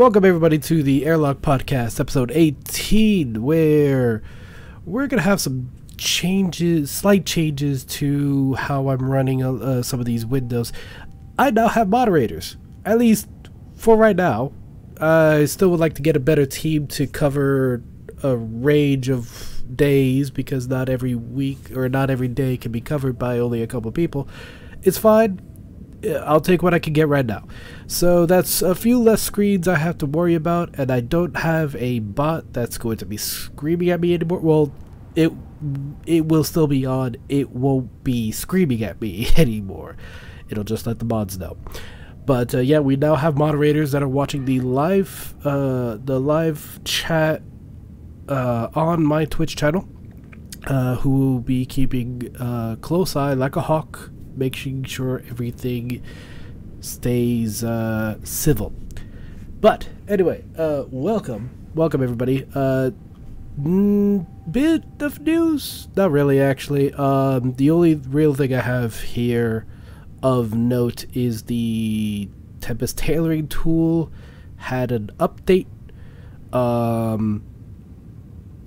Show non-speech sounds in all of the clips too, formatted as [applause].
Welcome everybody to the Airlock Podcast, episode 18, where we're gonna have some changes, slight changes to how I'm running uh, uh, some of these windows. I now have moderators, at least for right now. I still would like to get a better team to cover a range of days because not every week or not every day can be covered by only a couple people. It's fine. I'll take what I can get right now. So that's a few less screens I have to worry about, and I don't have a bot that's going to be screaming at me anymore. Well, it it will still be on. It won't be screaming at me [laughs] anymore. It'll just let the mods know. But uh, yeah, we now have moderators that are watching the live uh, the live chat uh, on my Twitch channel, uh, who will be keeping a close eye like a hawk making sure everything stays uh, civil. But anyway, uh, welcome, welcome everybody. Uh, mm, bit of news, not really actually. Um, the only real thing I have here of note is the Tempest tailoring tool had an update. Um,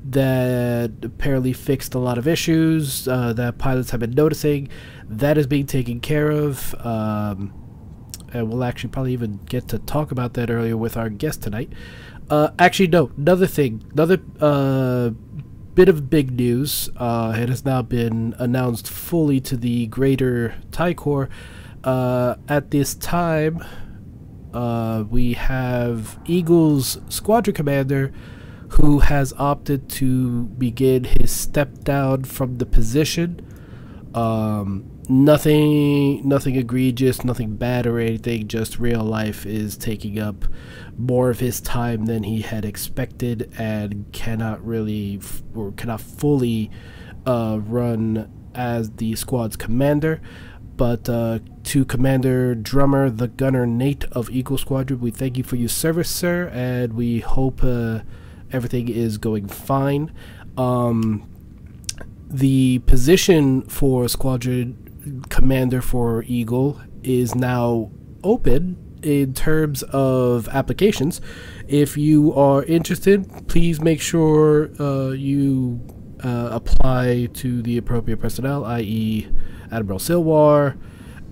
that apparently fixed a lot of issues uh, that pilots have been noticing. That is being taken care of. Um, and we'll actually probably even get to talk about that earlier with our guest tonight. Uh, actually, no, another thing, another uh, bit of big news. Uh, it has now been announced fully to the greater TIE Corps. Uh, at this time, uh, we have Eagle's squadron commander who has opted to begin his step down from the position. Um, nothing, nothing egregious, nothing bad or anything. Just real life is taking up more of his time than he had expected, and cannot really or cannot fully uh, run as the squad's commander. But uh, to Commander Drummer, the gunner Nate of Eagle Squadron, we thank you for your service, sir, and we hope. Uh, everything is going fine. Um, the position for squadron commander for Eagle is now open in terms of applications. If you are interested, please make sure uh, you uh, apply to the appropriate personnel, i.e., Admiral Silwar.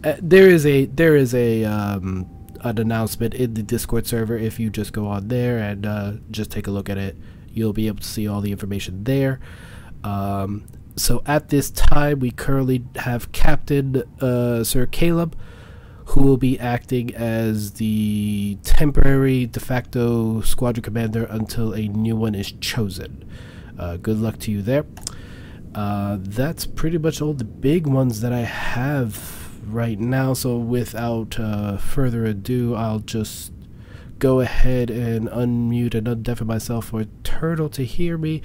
Uh, there is a there is a um, an announcement in the Discord server. If you just go on there and uh, just take a look at it, you'll be able to see all the information there. Um, so at this time, we currently have Captain uh, Sir Caleb, who will be acting as the temporary de facto squadron commander until a new one is chosen. Uh, good luck to you there. Uh, that's pretty much all the big ones that I have right now. So without uh, further ado, I'll just go ahead and unmute and undeafen myself for Turtle to hear me.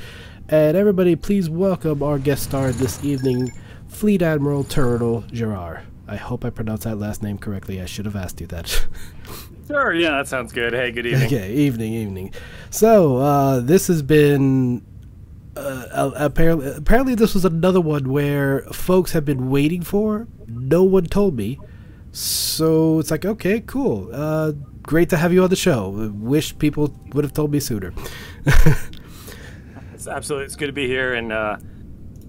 And everybody, please welcome our guest star this evening, Fleet Admiral Turtle Jerrar. I hope I pronounced that last name correctly. I should have asked you that. [laughs] sure, yeah, that sounds good. Hey, good evening. Okay, evening, evening. So, uh, this has been uh, apparently, apparently this was another one where folks have been waiting for. No one told me, so it's like, okay, cool. Uh, great to have you on the show. Wish people would have told me sooner. [laughs] absolutely, it's good to be here, and uh,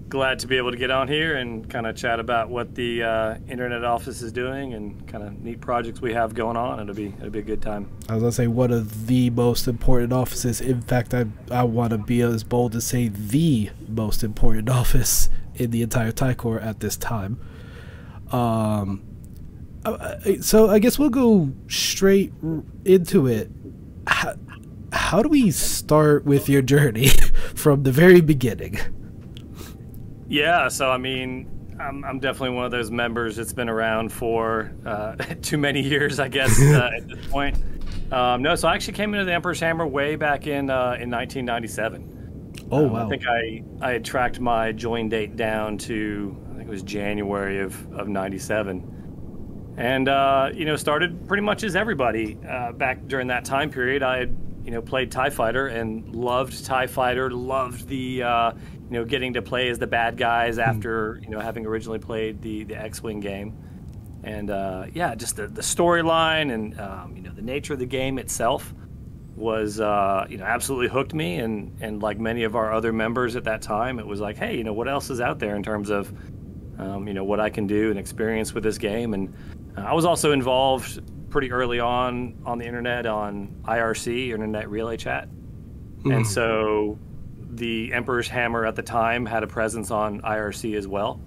glad to be able to get on here and kind of chat about what the uh, internet office is doing and kind of neat projects we have going on. It'll be it'll be a good time. I was gonna say one of the most important offices. In fact, I I want to be as bold to say the most important [laughs] office in the entire Corps at this time. Um, so I guess we'll go straight into it. How, do we start with your journey [laughs] from the very beginning? Yeah, so I mean, I'm, I'm definitely one of those members that's been around for uh, [laughs] too many years, I guess, uh, [laughs] at this point. Um, no, so I actually came into the Emperor's Hammer way back in uh, in 1997. Oh um, wow! I think I I had tracked my join date down to I think it was January of of '97, and uh, you know started pretty much as everybody uh, back during that time period. I had you know played Tie Fighter and loved Tie Fighter, loved the uh, you know, getting to play as the bad guys hmm. after you know having originally played the the X-wing game, and uh, yeah, just the the storyline and um, you know the nature of the game itself. was uh, you know absolutely hooked me, and and like many of our other members at that time, it was like, hey, you know, what else is out there in terms of um, you know what I can do and experience with this game, and uh, I was also involved pretty early on on the internet on IRC Internet Relay Chat, and so the Emperor's Hammer at the time had a presence on IRC as well.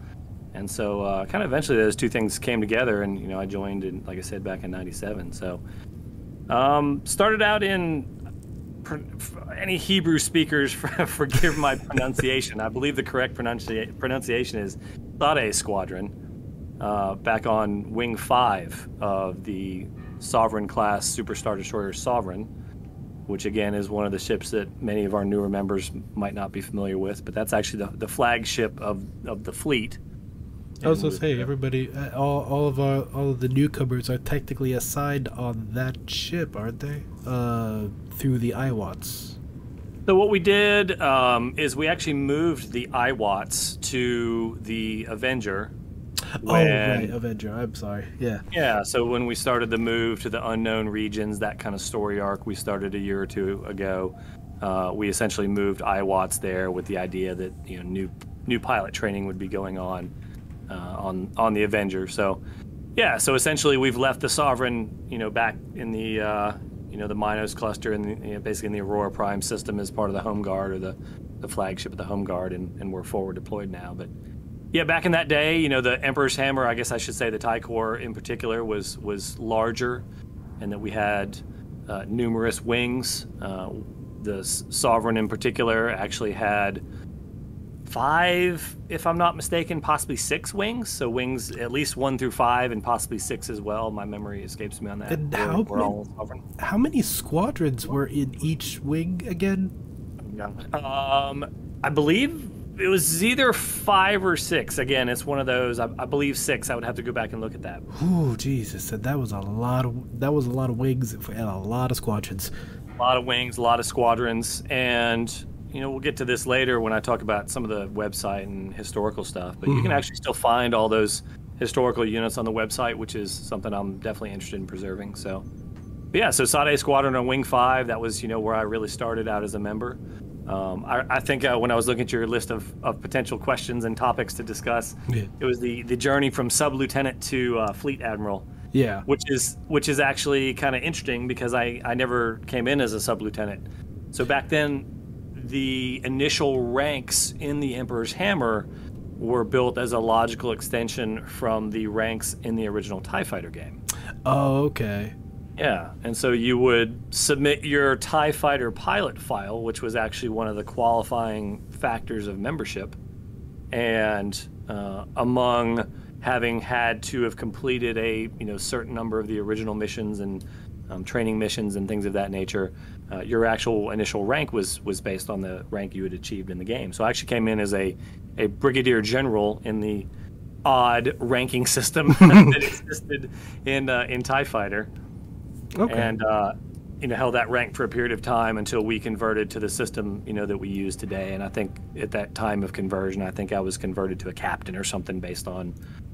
And so, uh, kind of eventually, those two things came together, and you know, I joined, in, like I said, back in '97. So, um, started out in pr- any Hebrew speakers, [laughs] forgive my [laughs] pronunciation. I believe the correct pronunci- pronunciation is Sade Squadron, uh, back on Wing Five of the Sovereign class Superstar Destroyer Sovereign, which again is one of the ships that many of our newer members might not be familiar with. But that's actually the, the flagship of, of the fleet. I was gonna say everybody, uh, all, all of our all of the newcomers are technically assigned on that ship, aren't they? Uh, through the IWATs. So what we did um, is we actually moved the IWATs to the Avenger. Oh when- right, Avenger. I'm sorry. Yeah. Yeah, so when we started the move to the unknown regions, that kind of story arc we started a year or two ago, uh, we essentially moved IWATs there with the idea that you know new new pilot training would be going on uh, on on the Avenger. So yeah, so essentially we've left the Sovereign, you know, back in the uh, you know the Minos cluster and you know, basically in the Aurora Prime system as part of the Home Guard or the the flagship of the Home Guard, and, and we're forward deployed now, but. Yeah, back in that day, you know, the Emperor's Hammer, I guess I should say the Tie Corps in particular, was was larger, and that we had uh, numerous wings. Uh, the Sovereign in particular actually had five, if I'm not mistaken, possibly six wings. So wings at least one through five, and possibly six as well. My memory escapes me on that. And how many-. How many squadrons were in each wing again? Um, I believe it was either five or six. Again, it's one of those. I, I believe six. I would have to go back and look at that. Ooh, Jesus, that was a lot of that was a lot of wings and a lot of squadrons. A lot of wings, a lot of squadrons, and you know we'll get to this later when I talk about some of the website and historical stuff. But you can mm-hmm. actually still find all those historical units on the website, which is something I'm definitely interested in preserving. So, but yeah, so Sade Squadron on Wing Five, that was you know where I really started out as a member. Um, I, I think uh, when I was looking at your list of, of potential questions and topics to discuss, Yeah. it was the, the journey from sub lieutenant to uh, fleet admiral Yeah. which is which is actually kind of interesting because I, I never came in as a sub lieutenant. So back then, the initial ranks in the Emperor's Hammer were built as a logical extension from the ranks in the original Tie Fighter game. Oh, okay. Yeah, and so you would submit your TIE Fighter pilot file, which was actually one of the qualifying factors of membership. And uh, among having had to have completed a you know certain number of the original missions and um, training missions and things of that nature, uh, your actual initial rank was was based on the rank you had achieved in the game. So I actually came in as a a brigadier general in the odd ranking [laughs] system that existed in uh, in Tie Fighter Okay. and uh, you know held that rank for a period of time until we converted to the system you know that we use today. And I think at that time of conversion, I think I was converted to a captain or something based on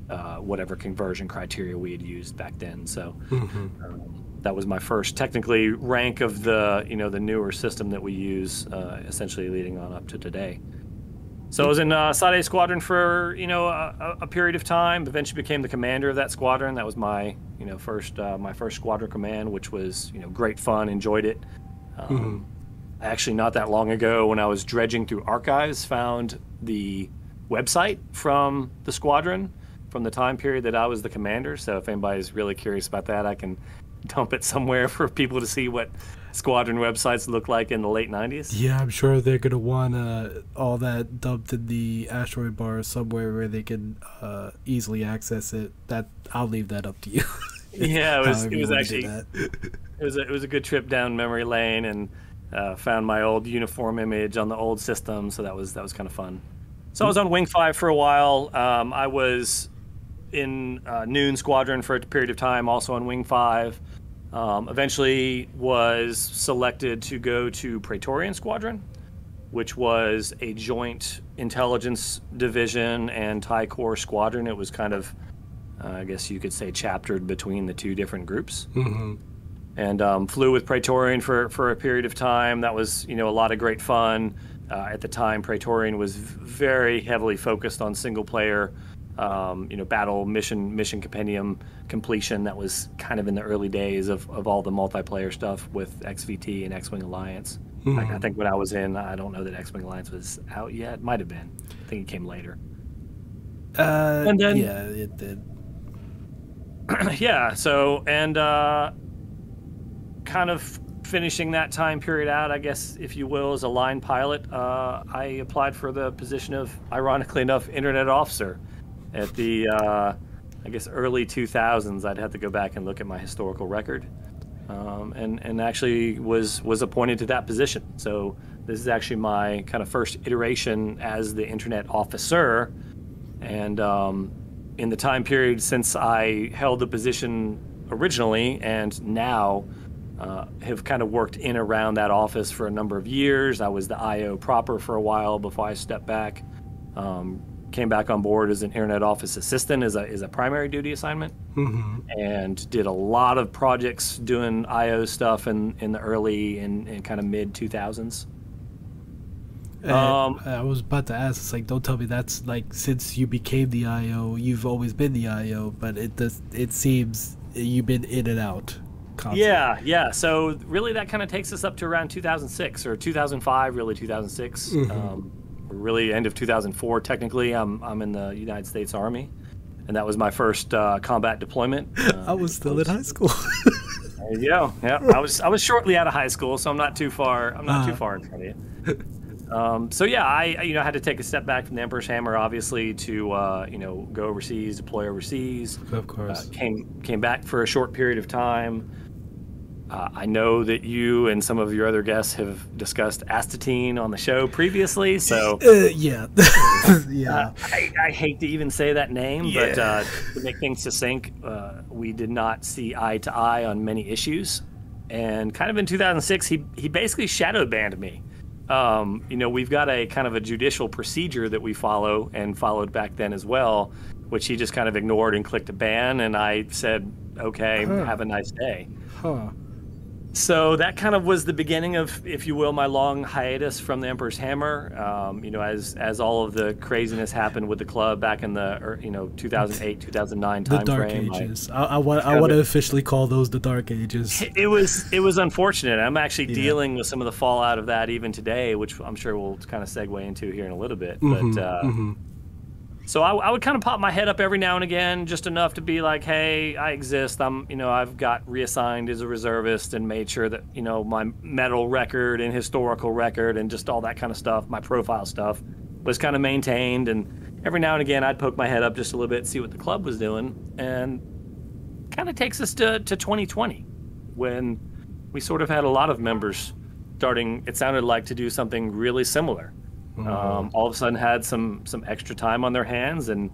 uh, whatever conversion criteria we had used back then. So um, that was my first technically rank of the you know the newer system that we use, uh, essentially leading on up to today. So I was in uh, Sade Squadron for you know a, a- period of time. Eventually became the commander of that squadron. That was my you know first uh, my first squadron command, which was you know great fun. Enjoyed it. Um, Actually, not that long ago, when I was dredging through archives, found the website from the squadron from the time period that I was the commander. So if anybody's really curious about that, I can dump it somewhere [laughs] for people to see what squadron websites look like in the late 90s. Yeah, I'm sure they're gonna want uh, all that dumped in the asteroid bar somewhere where they can uh, easily access it. That I'll leave that up to you. [laughs] Yeah, it was it was actually that. it was a, it was a good trip down memory lane and uh, found my old uniform image on the old system, so that was that was kind of fun. So I was on Wing Five for a while. Um, I was in uh, Noon Squadron for a period of time, also on Wing Five. Um, eventually, was selected to go to Praetorian Squadron, which was a joint intelligence division and Tie Corps squadron. It was kind of, uh, I guess you could say, chaptered between the two different groups. Mhm. and um, flew with Praetorian for, for a period of time. That was you know a lot of great fun. Uh, at the time, Praetorian was very heavily focused on single player, um, you know, battle mission mission compendium completion. That was kind of in the early days of, of all the multiplayer stuff with XVT and X Wing Alliance. Mm-hmm. I, I think when I was in, I don't know that X Wing Alliance was out yet. Might have been. I think it came later. Uh, and then yeah, it did. [clears throat] yeah. So and uh, kind of finishing that time period out, I guess, if you will, as a line pilot, uh, I applied for the position of, ironically enough, internet officer at the, uh, I guess, early 2000s. I'd have to go back and look at my historical record, um, and and actually was was appointed to that position. So this is actually my kind of first iteration as the internet officer, and um, in the time period since I held the position originally and now uh, have kind of worked in around that office for a number of years. I was the IO proper for a while before I stepped back. Um, came back on board as an internet office assistant as a, as a primary duty assignment mm-hmm. and did a lot of projects doing IO stuff in, in the early and, and kind of mid 2000s. Um, I was about to ask. It's like, don't tell me that's like since you became the IO, you've always been the IO, but it does. It seems you've been in and out. Yeah, yeah. So really, that kind of takes us up to around 2006 or 2005, really 2006. Mm-hmm. Um, really, end of 2004. Technically, I'm I'm in the United States Army, and that was my first uh, combat deployment. Uh, [laughs] I was still in high school. [laughs] there you go. Yeah, I was I was shortly out of high school, so I'm not too far. I'm not uh, too far in front of you. Um, so yeah, I you know had to take a step back from the Emperor's Hammer, obviously, to uh, you know go overseas, deploy overseas. Of course. Uh, came came back for a short period of time. Uh, I know that you and some of your other guests have discussed astatine on the show previously, so uh, yeah, [laughs] yeah. Uh, I, I, hate to even say that name, yeah. but uh, to make things succinct, uh, we did not see eye to eye on many issues, and kind of in 2006, he he basically shadow banned me. Um, you know, we've got a kind of a judicial procedure that we follow and followed back then as well, which he just kind of ignored and clicked a ban, and I said, "Okay, huh. have a nice day." Huh. So that kind of was the beginning of, if you will, my long hiatus from the Emperor's Hammer. Um, you know, as as all of the craziness happened with the club back in the, er, you know, 2008, 2009 time the dark frame. ages. I, I, I want I want to officially call those the dark ages. [laughs] It was it was unfortunate. I'm actually yeah. dealing with some of the fallout of that even today, which I'm sure we'll kind of segue into here in a little bit. Mm-hmm, but uh, mm-hmm. So I, I, would kind of pop my head up every now and again, just enough to be like, "Hey, I exist. I'm, you know, I've got reassigned as a reservist and made sure that, you know, my medal record and historical record and just all that kind of stuff, my profile stuff, was kind of maintained. And every now and again, I'd poke my head up just a little bit, see what the club was doing, and kind of takes us to to 2020, when we sort of had a lot of members starting. It sounded like to do something really similar Mm-hmm. Um, all of a sudden had some some extra time on their hands, and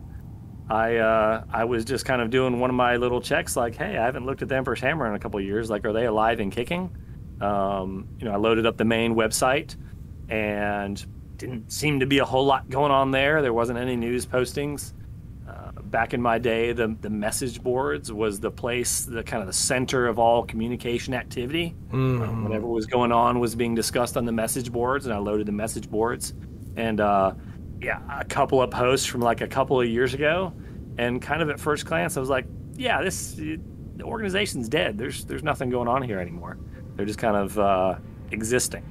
I uh, I was just kind of doing one of my little checks, like, hey, I haven't looked at the Emperor's Hammer in a couple years. Like, are they alive and kicking? Um, you know, I loaded up the main website, and didn't seem to be a whole lot going on there. There wasn't any news postings. Uh, back in my day, the the message boards was the place, the kind of the center of all communication activity. Mm-hmm. Um, whatever was going on was being discussed on the message boards, and I loaded the message boards and uh, yeah, a couple of posts from like a couple of years ago, and kind of at first glance, I was like, yeah, this the organization's dead. There's there's nothing going on here anymore. They're just kind of uh, existing.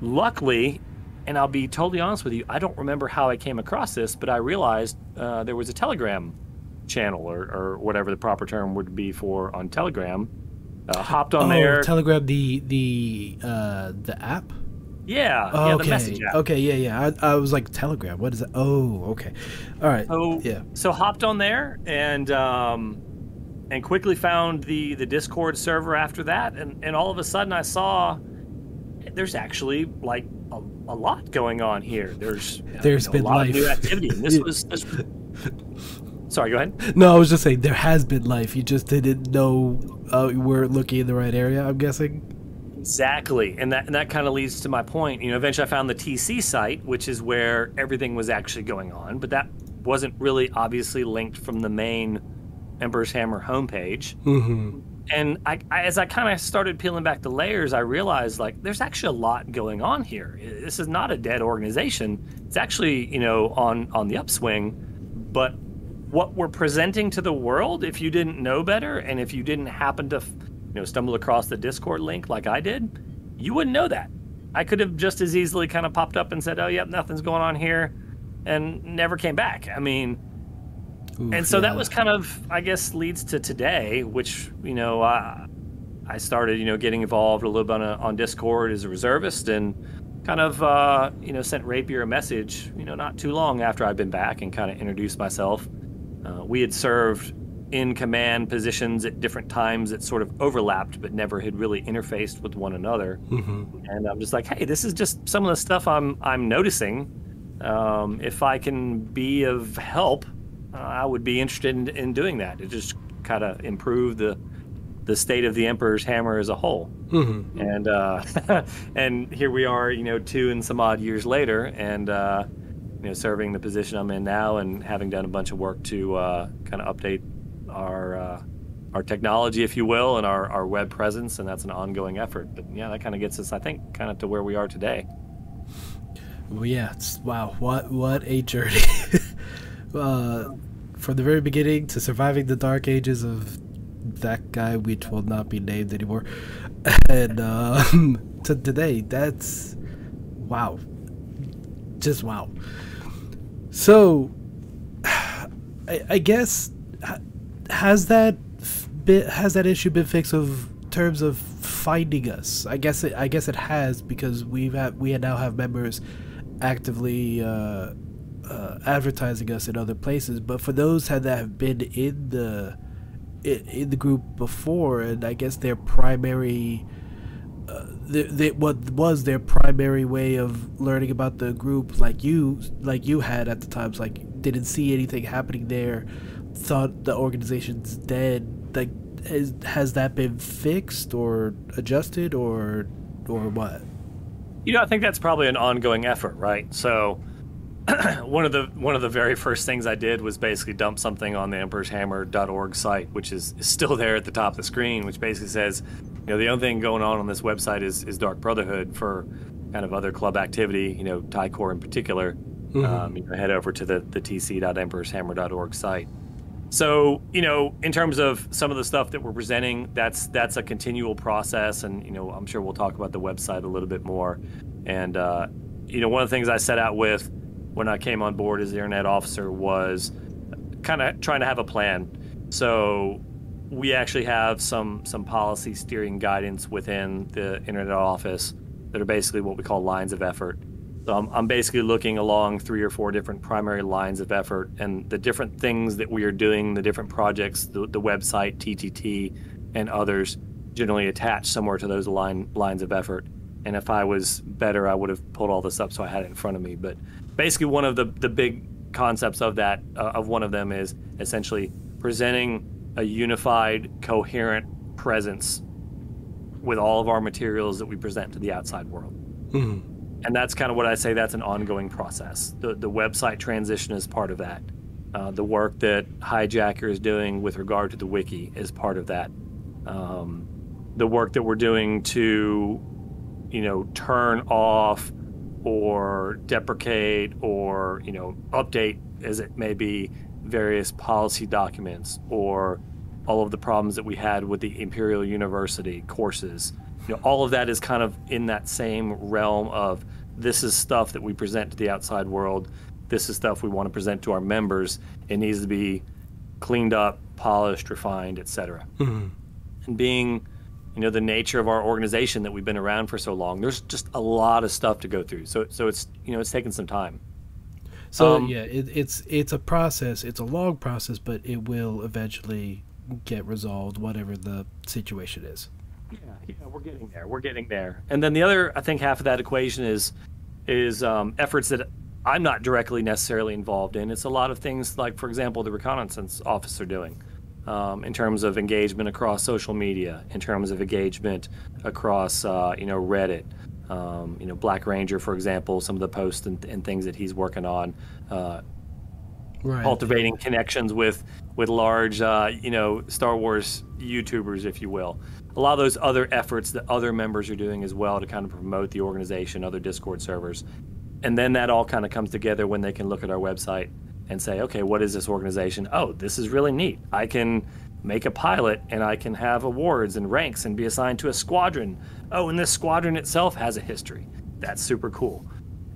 Luckily, and I'll be totally honest with you, I don't remember how I came across this, but I realized uh, there was a Telegram channel or, or whatever the proper term would be for on Telegram. Uh, hopped on oh, there. Telegram, the the uh, the app. Yeah. Oh, yeah, okay. The message app. Okay. Yeah. Yeah. I, I, was like Telegram. What is it? Oh. Okay. All right. So yeah. So hopped on there and um, and quickly found the the Discord server after that, and and all of a sudden I saw there's actually like a, a lot going on here. There's there's you know, been a lot life. of new activity, and this [laughs] was. This, Sorry, go ahead. No, I was just saying there has been life. You just didn't know uh, we we're looking in the right area. I'm guessing. Exactly, and that and that kind of leads to my point. You know, eventually I found the TC site, which is where everything was actually going on, but that wasn't really obviously linked from the main Emperor's Hammer homepage. Mm-hmm. and I, I, as I kind of started peeling back the layers, I realized like there's actually a lot going on here. This is not a dead organization. It's actually you know on on the upswing, but what we're presenting to the world, if you didn't know better, and if you didn't happen to you know stumbled across the Discord link like I did, you wouldn't know that. I could have just as easily kind of popped up and said, "Oh, yep, nothing's going on here," and never came back. I mean, Oof, and so yeah. that was kind of, I guess, leads to today, which you know, I, I started, you know, getting involved a little bit on, a, on Discord as a reservist, and kind of, uh, you know, sent Rapier a message, you know, not too long after I'd been back, and kind of introduced myself. Uh, we had served in command positions at different times that sort of overlapped but never had really interfaced with one another. Mm-hmm. And I'm just like, hey, this is just some of the stuff I'm I'm noticing. Um, if I can be of help, uh, I would be interested in, in doing that. It just kind of improve the the state of the Emperor's Hammer as a whole. Mm-hmm. And uh, [laughs] and here we are, you know, two and some odd years later, and uh, you know, serving the position I'm in now, and having done a bunch of work to uh, kind of update our uh, our technology, if you will, and our, our web presence, and that's an ongoing effort. But yeah, that kind of gets us, I think, kind of to where we are today. Well, yeah, wow, what what a journey! [laughs] uh, from the very beginning to surviving the dark ages of that guy, which will not be named anymore, [laughs] and um, to today. That's wow, just wow. So, [sighs] I guess has that bit has that issue been fixed of terms of finding us? I guess it I guess it has because we've had, we now have members actively uh, uh, advertising us in other places. But for those that have been in the in, the group before, and I guess their primary. Uh, the, the, what was their primary way of learning about the group like you like you had at the times like didn't see anything happening there thought the organization's dead like has, has that been fixed or adjusted or or what? You know i think that's probably an ongoing effort right? So [clears throat] one of the one of the very first things i did was basically dump something on the emperorshammer.org site which is, is still there at the top of the screen which basically says you know the only thing going on on this website is, is dark brotherhood for kind of other club activity you know Corps in particular. Mm-hmm. um, you know, head over to the, the tc.emperorshammer.org site so, you know, in terms of some of the stuff that we're presenting, that's that's a continual process, and you know, I'm sure we'll talk about the website a little bit more. And uh, you know, one of the things I set out with when I came on board as the internet officer was kind of trying to have a plan. So we actually have some some policy steering guidance within the internet office that are basically what we call lines of effort so I'm, I'm basically looking along three or four different primary lines of effort and the different things that we are doing, the different projects, the, the website, TTT, and others generally attach somewhere to those line, lines of effort. And if I was better, I would have pulled all this up so I had it in front of me. But basically, one of the, the big concepts of that, uh, of one of them, is essentially presenting a unified, coherent presence with all of our materials that we present to the outside world. Mm-hmm and that's kind of what I say. That's an ongoing process. The the website transition is part of that. Uh, the work that Hijacker is doing with regard to the wiki is part of that. Um, the work that we're doing to, you know, turn off or deprecate or you know update as it may be various policy documents or all of the problems that we had with the Imperial University courses you know, all of that is kind of in that same realm of this is stuff that we present to the outside world. This is stuff we want to present to our members. It needs to be cleaned up, polished, refined, etc. Mm-hmm. And being, you know, the nature of our organization that we've been around for so long, there's just a lot of stuff to go through. So, so it's you know, it's taken some time. So um, yeah, it, it's it's a process. It's a long process, but it will eventually get resolved, whatever the situation is. Yeah, yeah, we're getting there. We're getting there. And then the other, I think, half of that equation is is um, efforts that I'm not directly necessarily involved in. It's a lot of things like, for example, the reconnaissance officer doing. Um, in terms of engagement across social media, in terms of engagement across, uh, you know, Reddit, um, you know, Black Ranger, for example, some of the posts and, and things that he's working on, uh, right. cultivating connections with with large, uh, you know, Star Wars YouTubers, if you will. A lot of those other efforts that other members are doing as well to kind of promote the organization, other Discord servers. And then that all kind of comes together when they can look at our website and say, okay, what is this organization? Oh, this is really neat. I can make a pilot and I can have awards and ranks and be assigned to a squadron. Oh, and this squadron itself has a history. That's super cool.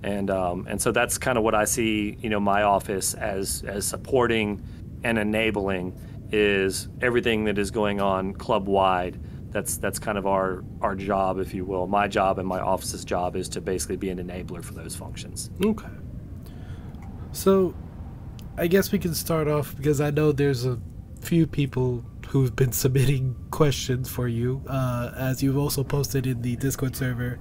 And um, and so that's kind of what I see, you know, my office as as supporting and enabling is everything that is going on club wide. That's that's kind of our our job, if you will. My job and my office's job is to basically be an enabler for those functions. Okay. So, I guess we can start off because I know there's a few people who've been [laughs] submitting questions for you, uh, as you've also posted in the Discord server.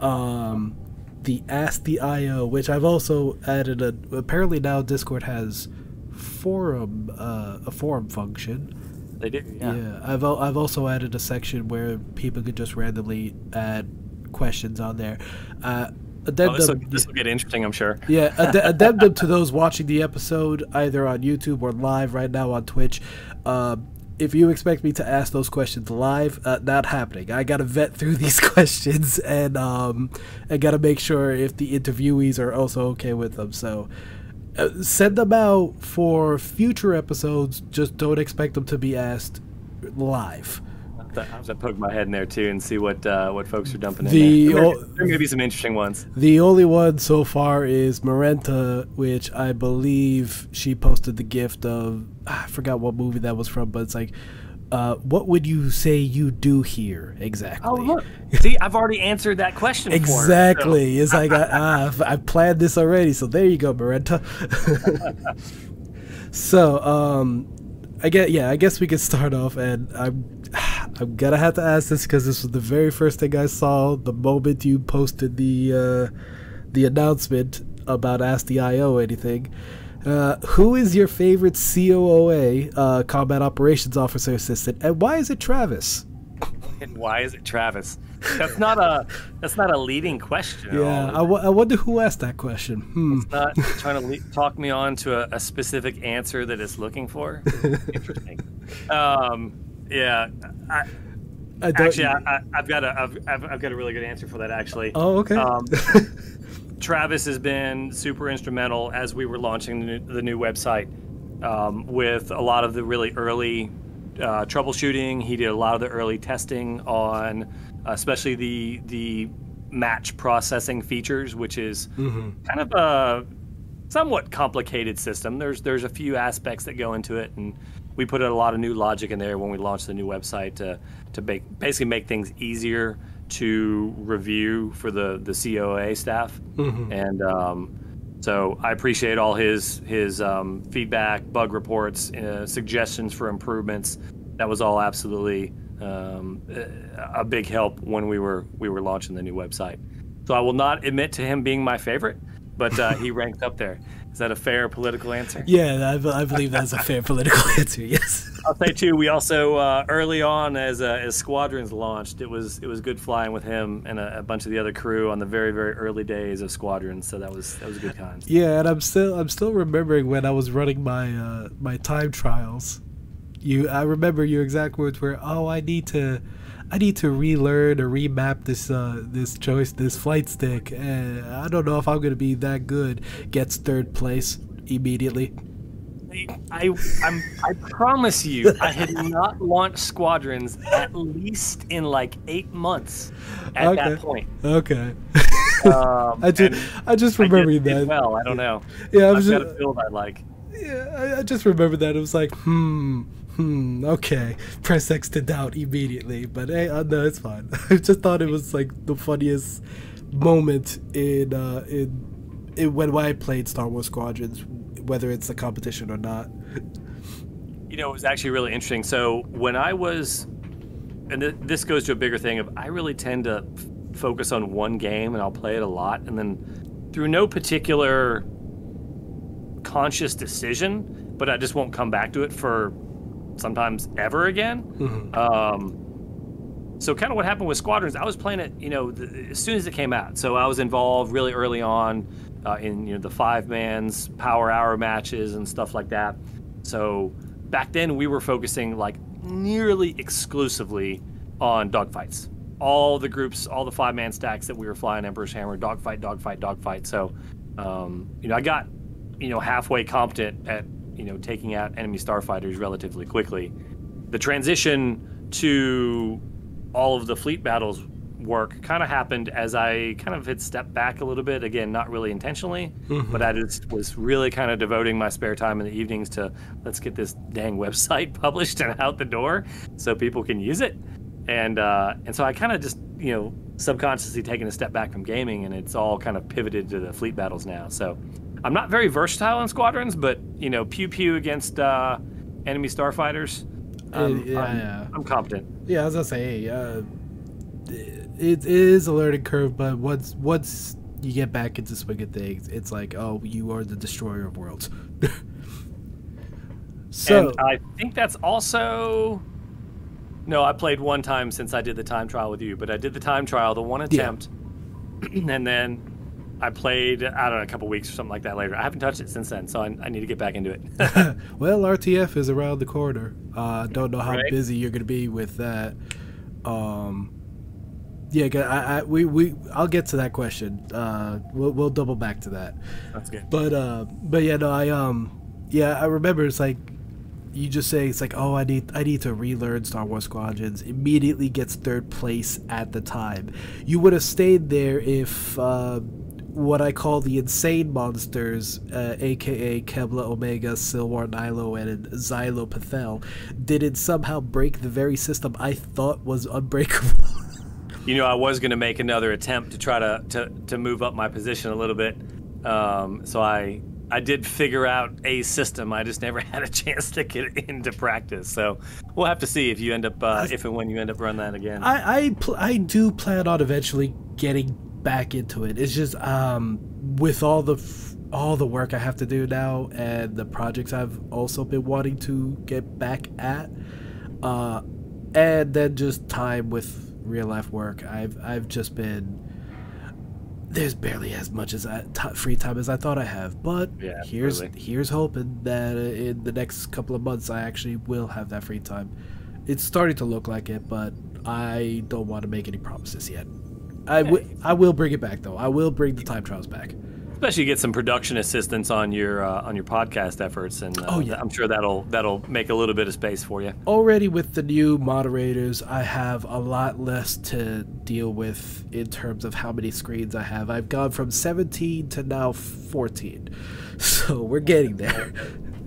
Um, the Ask the IO, which I've also added a. Apparently now Discord has forum, uh, a forum function. They do, yeah. Yeah, I've I've also added a section where people could just randomly add questions on there. Uh, Oh, this, will, this will get interesting, I'm sure. Yeah, [laughs] ad- addendum to those watching the episode either on YouTube or live right now on Twitch. Um, if you expect me to ask those questions live, uh, not happening. I gotta vet through [laughs] these questions and um, I gotta make sure if the interviewees are also okay with them. So uh, send them out for future episodes. Just don't expect them to be asked live. I to poke my head in there too and see what uh, what folks are dumping in The there. There o- there may be some interesting ones. The only one so far is Marenta, which I believe she posted the gift of. I forgot what movie that was from, but it's like, uh, what would you say you do here exactly? Oh look, [laughs] see, I've already answered that question. For her, so- Exactly. It's like I, ah, I planned this already, so there you go, Marenta. [laughs] so, um, I get yeah. I guess we could start off, and I'm [sighs] I'm gonna have to ask this because this was the very first thing I saw the moment you posted the uh, the announcement about Ask the IO anything. Uh, who is your favorite COOA, uh, Combat Operations Officer Assistant, and why is it Travis? [laughs] And why is it Travis? That's not a that's not a leading question. Yeah. I, w- I wonder who asked that question. Hmm. not trying to le- talk me on to a, a specific answer that it's looking for. Interesting. Um, yeah, I, I actually, I, I, I've got a I've, I've, I've got a really good answer for that. Actually, Oh, okay. Um, [laughs] Travis has been super instrumental as we were launching the new, the new website um, with a lot of the really early uh, troubleshooting. He did a lot of the early testing on, uh, especially the the match processing features, which is kind of a somewhat complicated system. There's there's a few aspects that go into it, and we put a lot of new logic in there when we launched the new website to to make, basically make things easier to review for the the COA staff. And um, so I appreciate all his his um, feedback, bug reports, uh, suggestions for improvements. That was all absolutely um, a a big help when we were we were launching the new website. So I will not admit to him being my favorite, but uh, he ranked up there. Is that a fair political answer? yeah, I, I believe that's a fair political [laughs] answer. Yes. I'll say too. We also uh, early on as uh, as Squadrons launched, it was it was good flying with him and a, a bunch of the other crew on the very very early days of Squadrons. So that was that was good times. Yeah, and I'm still I'm still remembering when I was running my uh, my time trials. You, I remember your exact words were, "Oh, I need to, I need to relearn or remap this uh, this choice this flight stick. Uh, I don't know if I'm gonna be that good." Gets third place immediately. I I'm, I promise you, I had not launched Squadrons at least in like eight months at Okay. that point. Okay. Um, [laughs] I just I just I did- remember did that. well. I don't know. Yeah, I I've was got just, a build I like. Yeah, I, I just remember that. It was like, hmm, hmm, okay. Press X to doubt immediately. But hey, uh, no, it's fine. [laughs] I just thought it was like the funniest moment in uh, in, in when I played Star Wars Squadrons, whether it's a competition or not. You know, it was actually really interesting. So when I was, and th- this goes to a bigger thing of, I really tend to f- focus on one game and I'll play it a lot, and then through no particular conscious decision, but I just won't come back to it for sometimes ever again. Um, so kind of what happened with Squadrons, I was playing it, you know, the, as soon as it came out. So I was involved really early on uh, in you know the five man's power hour matches and stuff like that. So back then we were focusing like nearly exclusively on dogfights. All the groups, all the five man stacks that we were flying Emperor's Hammer, dogfight, dogfight, dogfight. So, um, you know, I got, you know, halfway competent at, you know, taking out enemy starfighters relatively quickly. The transition to all of the fleet battles work kind of happened as I kind of had stepped back a little bit. Again, not really intentionally, mm-hmm. but I just was really kind of devoting my spare time in the evenings to let's get this dang website [laughs] published and out the door so people can use it. And uh, and so I kind of just you know subconsciously taking a step back from gaming, and it's all kind of pivoted to the fleet battles now. So I'm not very versatile in squadrons, but you know pew pew against uh, enemy starfighters. Um, yeah, I'm, yeah. I'm competent. Yeah, as I say. Uh it is a learning curve, but once once you get back into swing of things, it's like, oh, you are the destroyer of worlds. [laughs] so and I think that's also no. I played one time since I did the time trial with you, but I did the time trial, the one attempt, yeah. [clears throat] and then I played I don't know a couple weeks or something like that later. I haven't touched it since then, so I, I need to get back into it. [laughs] [laughs] well, RTF is around the corner. Uh, don't know how right? busy you're going to be with that. Um, yeah, I, I, we, we, I'll get to that question. Uh, we'll, we'll double back to that. That's good. But, uh, but yeah, no, I, um, yeah, I remember it's like, you just say it's like, oh, I need, I need to relearn Star Wars Squadrons. Immediately gets third place at the time. You would have stayed there if, uh, what I call the insane monsters, uh, aka Kebla Omega, Silwar Nilo, and Xylo Pathel, didn't somehow break the very system I thought was unbreakable. [laughs] you know, I was going to make another attempt to try to, to, to move up my position a little bit. Um, so I I did figure out a system. I just never [laughs] had a chance to get it into practice. So we'll have to see if you end up uh, if and when you end up running that again. I I, pl- I do plan on eventually getting back into it. It's just um, with all the f- all the work I have to do now and the projects I've also been wanting to get back at, uh, and then just time with real life work, I've I've just been there's barely as much as I, t- free time as I thought I have. But yeah, here's really. here's hoping that uh, in the next couple of months I actually will have that free time. It's starting to look like it, but I don't want to make any promises yet. I, w- I will bring it back though. I will bring the time trials back especially get some production assistance on your uh, on your podcast efforts, and uh, oh, yeah. I'm sure that'll that'll make a little bit of space for you. Already with the new moderators, I have a lot less to deal with in terms of how many screens I have. I've gone from 17 to now 14, [laughs] so we're getting there.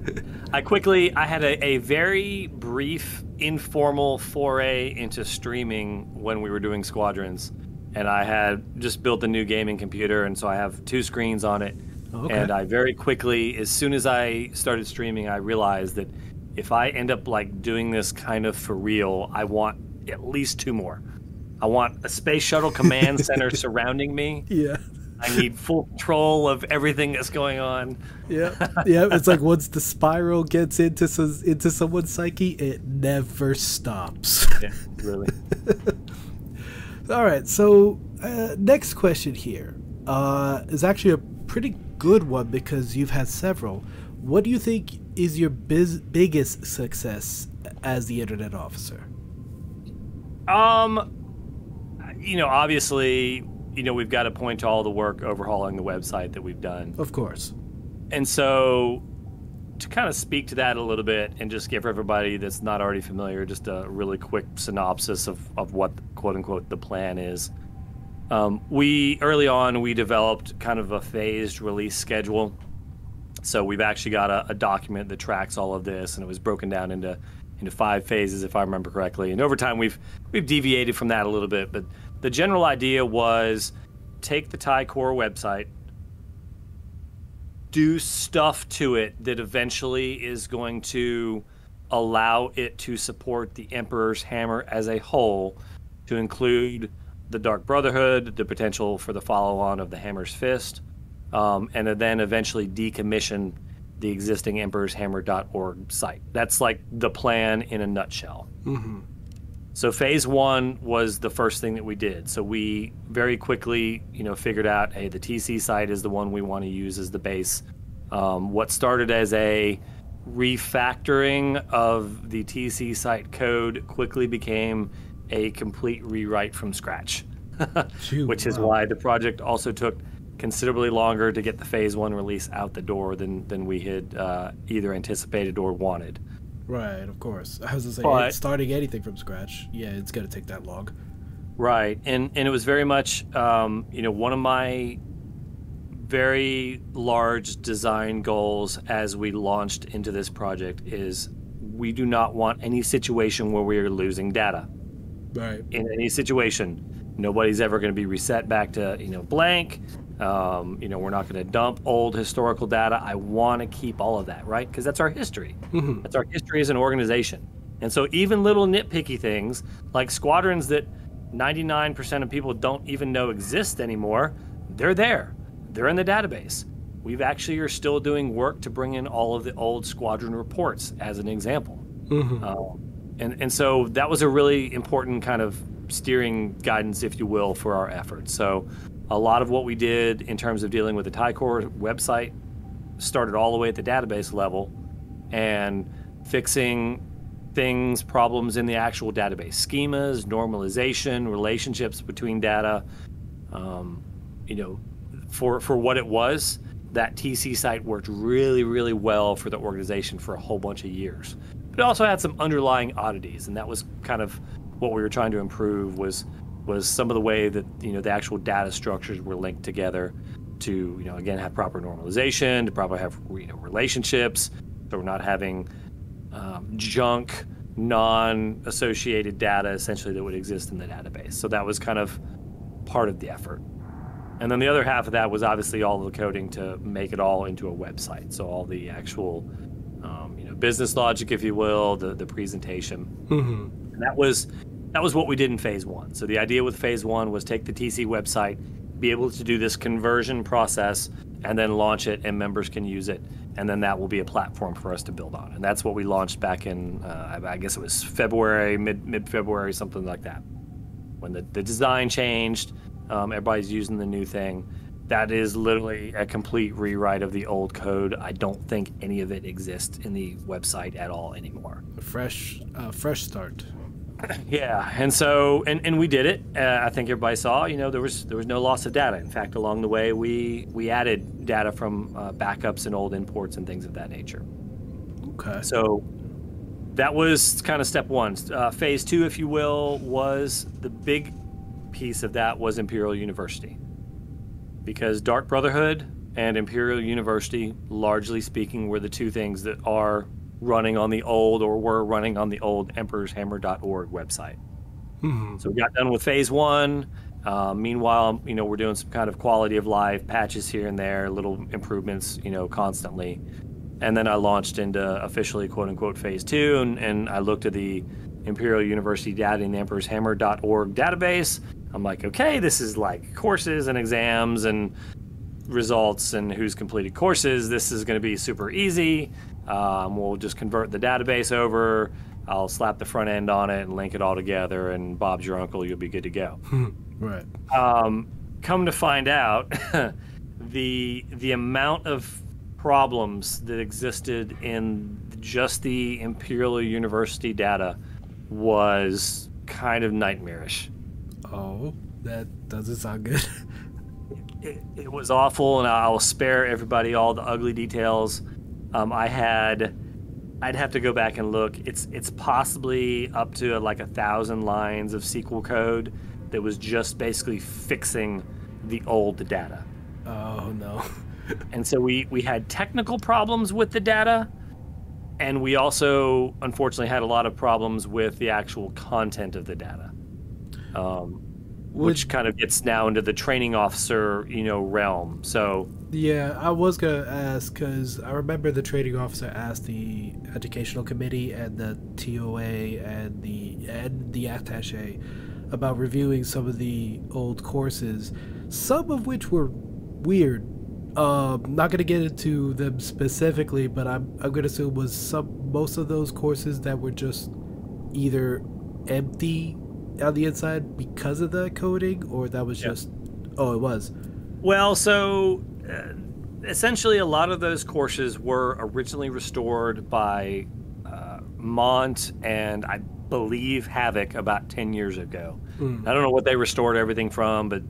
[laughs] I quickly I had a, a very brief informal foray into streaming when we were doing squadrons and I had just built a new gaming computer, and so I have two screens on it. Oh, okay. And I very quickly, as soon as I started streaming, I realized that if I end up like doing this kind of for real, I want at least two more. I want a space shuttle command [laughs] center surrounding me. Yeah. I need full control of everything that's going on. Yeah, [laughs] yeah. It's like once the spiral gets into into someone's psyche, it never stops. Yeah, really. [laughs] All right, so uh, next question here uh, is actually a pretty good one because you've had several. What do you think is your biz- biggest success as the internet officer? Um, you know, obviously, you know, we've got to point to all the work overhauling the website that we've done. Of course. And so to kind of speak to that a little bit and just give everybody that's not already familiar just a really quick synopsis of, of what quote unquote the plan is. Um, we early on we developed kind of a phased release schedule. So we've actually got a, a document that tracks all of this, and it was broken down into into five phases, if I remember correctly. And over time, we've we've deviated from that a little bit, but the general idea was take the TIE Corps website, do stuff to it that eventually is going to allow it to support the Emperor's Hammer as a whole, to include the Dark Brotherhood, the potential for the follow on of the Hammer's Fist, um, and then eventually decommission the existing Emperor's Hammer.org site. That's like the plan in a nutshell. Mm-hmm. So phase one was the first thing that we did. So we very quickly, you know, figured out, hey, the TC site is the one we want to use as the base. Um, what started as a refactoring of the TC site code quickly became a complete rewrite from scratch, [laughs] Phew, which is wow. why the project also took considerably longer to get the phase one release out the door than, than we had uh, either anticipated or wanted. Right, of course. I was gonna say, starting anything from scratch, yeah, it's gonna take that long. Right, and and it was very much, um, you know, one of my very large design goals as we launched into this project is we do not want any situation where we are losing data. Right. In any situation, nobody's ever going to be reset back to you know blank. Um, you know, we're not going to dump old historical data. I want to keep all of that, right? Because that's our history. Mhm. That's our history as an organization. And so even little nitpicky things like squadrons that 99% of people don't even know exist anymore, they're there. They're in the database. We've actually are still doing work to bring in all of the old squadron reports as an example. Mhm. Um, and, and so that was a really important kind of steering guidance, if you will, for our efforts. So a lot of what we did in terms of dealing with the TIE Corps website started all the way at the database level and fixing things, problems in the actual database schemas, normalization, relationships between data. Um, you know, for for what it was, that TC site worked really, really well for the organization for a whole bunch of years. But it also had some underlying oddities, and that was kind of what we were trying to improve was was some of the way that you know the actual data structures were linked together to you know again have proper normalization, to properly have you know, relationships, so we're not having um, junk, non-associated data essentially that would exist in the database. So that was kind of part of the effort. And then the other half of that was obviously all the coding to make it all into a website. So all the actual, um, you know, business logic, if you will, the the presentation. Mhm. And that was that was what we did in phase one. So the idea with phase one was take the TC website, be able to do this conversion process, and then launch it, and members can use it, and then that will be a platform for us to build on. And that's what we launched back in, uh, I guess it was February, mid mid February, something like that. When the, the design changed, um, everybody's using the new thing. That is literally a complete rewrite of the old code. I don't think any of it exists in the website at all anymore. A fresh, uh, fresh start. Yeah, and so and, and we did it. Uh, I think everybody saw. You know, there was there was no loss of data. In fact, along the way, we we added data from uh, backups and old imports and things of that nature. Okay. So that was kind of step one. Uh, phase two, if you will, was the big piece of that was Imperial University, because Dark Brotherhood and Imperial University, largely speaking, were the two things that are running on the old or were running on the old EmperorsHammer.org website. Mhm. So we got done with phase one. Uh, meanwhile, you know, we're doing some kind of quality of life patches here and there, little improvements, you know, constantly. And then I launched into officially quote unquote phase two, and, and I looked at the Imperial University data in the EmperorsHammer.org database. I'm like, okay, this is like courses and exams and results and who's completed courses. This is going to be super easy. Um, we'll just convert the database over. I'll slap the front end on it and link it all together, and Bob's your uncle. You'll be good to go. [laughs] Right. Um, come to find out, [laughs] the the amount of problems that existed in just the Imperial University data was kind of nightmarish. Oh, that doesn't sound good. [laughs] it, it was awful, and I'll spare everybody all the ugly details. Um, I had, I'd have to go back and look. It's it's possibly up to like a thousand lines of SQL code that was just basically fixing the old data. oh no. [laughs] And so we we had technical problems with the data, and we also unfortunately had a lot of problems with the actual content of the data. Um, which kind of gets now into the training officer, you know, realm. So Yeah, I was gonna ask because I remember the training officer asked the educational committee and the TOA and the and the attaché about reviewing some of the old courses, some of which were weird. Um, not gonna get into them specifically, but I'm I'm gonna assume was some most of those courses that were just either empty on the inside because of the coding, or that was just oh it was Well, so uh, essentially, a lot of those courses were originally restored by uh, Mont and I believe Havoc about ten years ago. Mm. I don't know what they restored everything from, but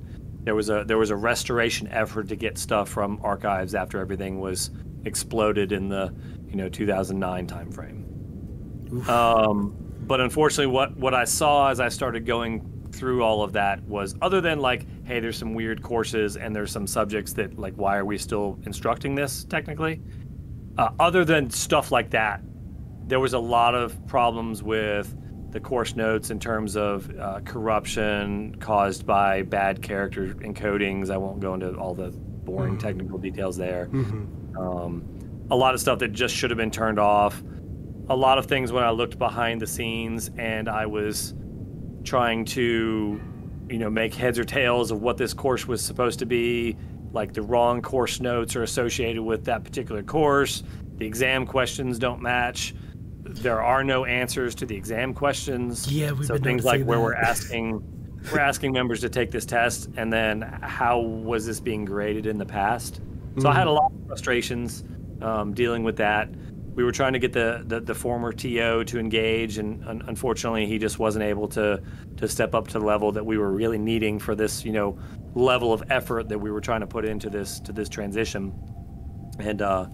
there was a there was a restoration effort to get stuff from archives after everything was exploded in the you know 2009 timeframe. Um, but unfortunately, what what I saw as I started going through all of that was other than like, hey, there's some weird courses and there's some subjects that like, why are we still instructing this technically? Uh, other than stuff like that, there was a lot of problems with the course notes in terms of uh, corruption caused by bad character encodings. I won't go into all the boring mm-hmm. technical details there. Mm-hmm. Um, a lot of stuff that just should have been turned off. A lot of things when I looked behind the scenes and I was trying to, you know, make heads or tails of what this course was supposed to be. Like the wrong course notes are associated with that particular course. The exam questions don't match there are no answers to the exam questions. Yeah, we've so things like where that. we're asking we're asking members to take this test, and then how was this being graded in the past? So mm-hmm. I had a lot of frustrations um, dealing with that. We were trying to get the, the, the former TO to engage, and un- unfortunately, he just wasn't able to to step up to the level that we were really needing for this, you know, level of effort that we were trying to put into this to this transition. And uh,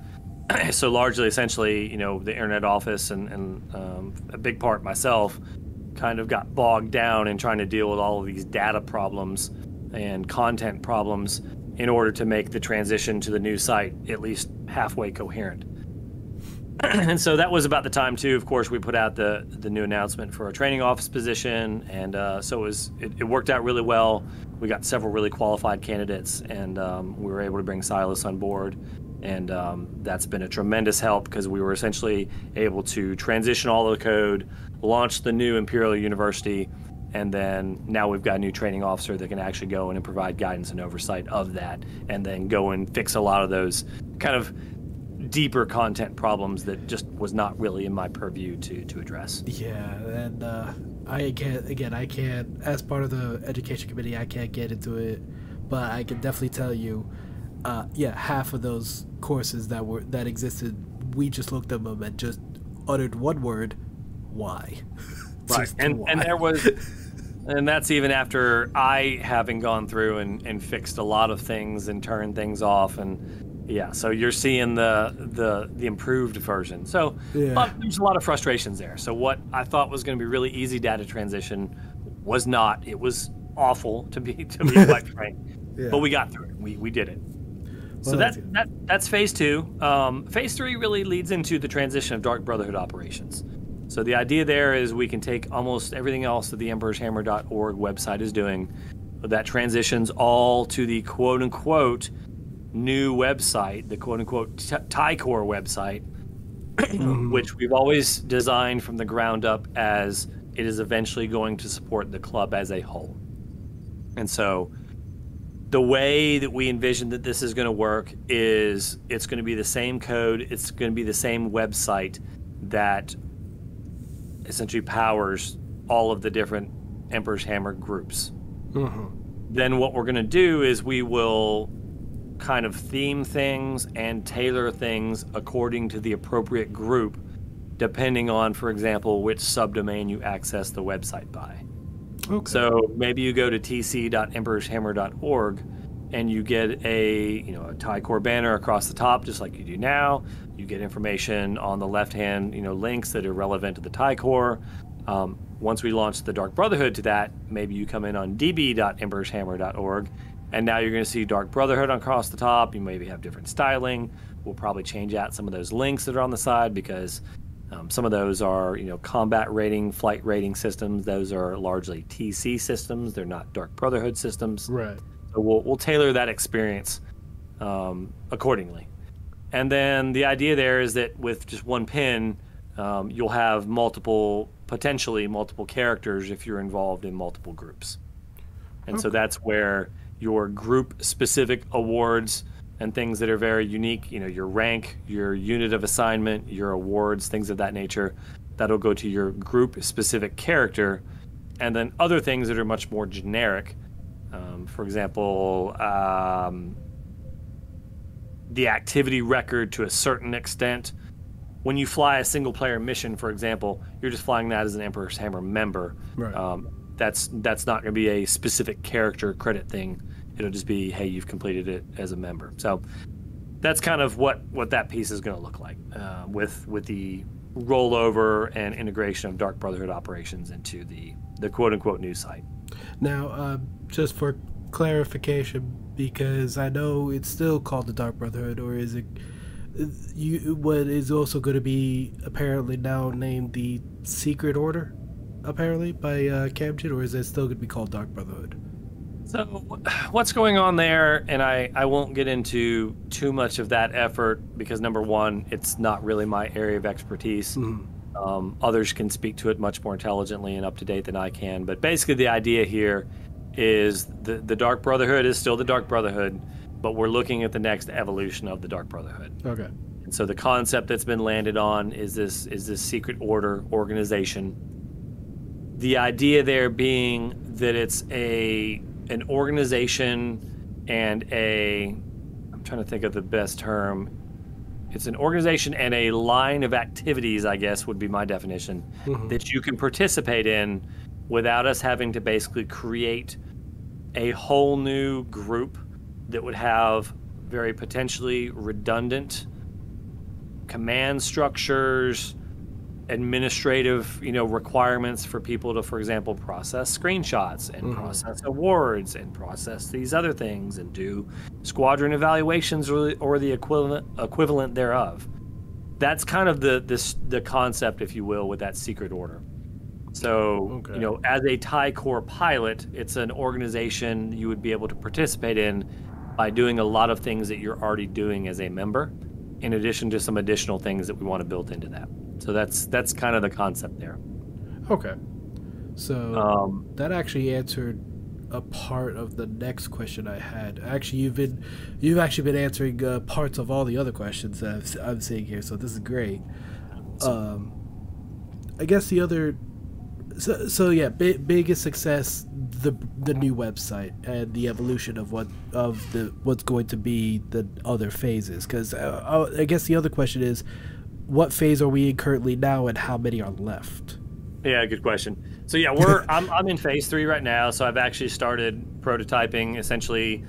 [clears throat] so largely, essentially, you know, the internet office and, and um, a big part myself kind of got bogged down in trying to deal with all of these data problems and content problems in order to make the transition to the new site at least halfway coherent. [clears throat] and so that was about the time too. Of course, we put out the the new announcement for a training office position, and uh, so it was it, it, worked out really well. We got several really qualified candidates, and um, we were able to bring Silas on board and um, that's been a tremendous help because we were essentially able to transition all the code, launch the new Imperial University, and then now we've got a new training officer that can actually go in and provide guidance and oversight of that, and then go and fix a lot of those kind of deeper content problems that just was not really in my purview to to address. Yeah, and uh, I can't again. I can't as part of the education committee. I can't get into it, but I can definitely tell you uh, yeah, half of those courses that were that existed, we just looked at them and just uttered one word, "Why?" [laughs] right, and why. and there was, and that's even after I having gone through and, and fixed a lot of things and turned things off and yeah, so you're seeing the the the improved version. So, yeah. but there's a lot of frustrations there. So what I thought was going to be really easy data transition was not. It was awful to be to be quite [laughs] frank. Yeah. But we got through it. We we did it so that, that that's phase two. Um, phase three really leads into the transition of Dark Brotherhood operations. So the idea there is we can take almost everything else that the Emperor'sHammer.org website is doing, that transitions all to the quote unquote new website, the quote unquote TIE Corps website, [clears throat] which we've always designed from the ground up as it is eventually going to support the club as a whole. And so the way that we envision that this is going to work is it's going to be the same code, it's going to be the same website that essentially powers all of the different Emperor's Hammer groups. Mm-hmm. Then what we're going to do is we will kind of theme things and tailor things according to the appropriate group, depending on, for example, which subdomain you access the website by. Okay. So maybe you go to tc.emperorshammer.org and you get a you know a TIE Corps banner across the top, just like you do now. You get information on the left hand, you know, links that are relevant to the TIE Corps. Um, once we launch the Dark Brotherhood to that, maybe you come in on db.emperorshammer.org, and now you're going to see Dark Brotherhood across the top. You maybe have different styling. We'll probably change out some of those links that are on the side because um, some of those are, you know, combat rating, flight rating systems. Those are largely TC systems. They're not Dark Brotherhood systems. Right. So we'll we'll tailor that experience um, accordingly. And then the idea there is that with just one pin, um, you'll have multiple, potentially multiple characters if you're involved in multiple groups. And okay. so that's where your group specific awards and things that are very unique, you know, your rank, your unit of assignment, your awards, things of that nature, that'll go to your group specific character. And then other things that are much more generic. Um, for example, um, the activity record to a certain extent. When you fly a single player mission, for example, you're just flying that as an Emperor's Hammer member. Right. Um, that's that's not going to be a specific character credit thing. It'll just be, hey, you've completed it as a member. So that's kind of what what that piece is going to look like uh, with with the rollover and integration of Dark Brotherhood operations into the the quote unquote news site. Now, uh, just for clarification, because I know it's still called the Dark Brotherhood, or is it? You what is also going to be apparently now named the Secret Order, apparently by uh, Camjin, or is it still going to be called Dark Brotherhood? So, what's going on there? And I, I won't get into too much of that effort because, number one, it's not really my area of expertise. Mm-hmm. Um, others can speak to it much more intelligently and up to date than I can. But basically, the idea here is the, the Dark Brotherhood is still the Dark Brotherhood, but we're looking at the next evolution of the Dark Brotherhood. Okay. And so the concept that's been landed on is this is this secret order organization. The idea there being that it's a an organization and a I'm trying to think of the best term. It's an organization and a line of activities, I guess would be my definition, Mhm. that you can participate in without us having to basically create a whole new group that would have very potentially redundant command structures, administrative, you know, requirements for people to, for example, process screenshots and Mhm. process awards and process these other things and do squadron evaluations or, or the equivalent equivalent thereof. That's kind of the this the concept, if you will, with that secret order. So, Okay. you know, as a TIE Corps pilot, it's an organization you would be able to participate in by doing a lot of things that you're already doing as a member, in addition to some additional things that we want to build into that. So that's that's kind of the concept there. Okay. So Um, that actually answered a part of the next question I had. Actually, you've been you've actually been answering uh, parts of all the other questions that I've, I'm seeing here. So this is great. Um, I guess the other. So, so yeah, bi- biggest success the the new website and the evolution of what of the what's going to be the other phases. Because uh, I guess the other question is, what phase are we in currently now, and how many are left? Yeah, good question. So yeah, we're I'm I'm in phase three right now. So I've actually started prototyping essentially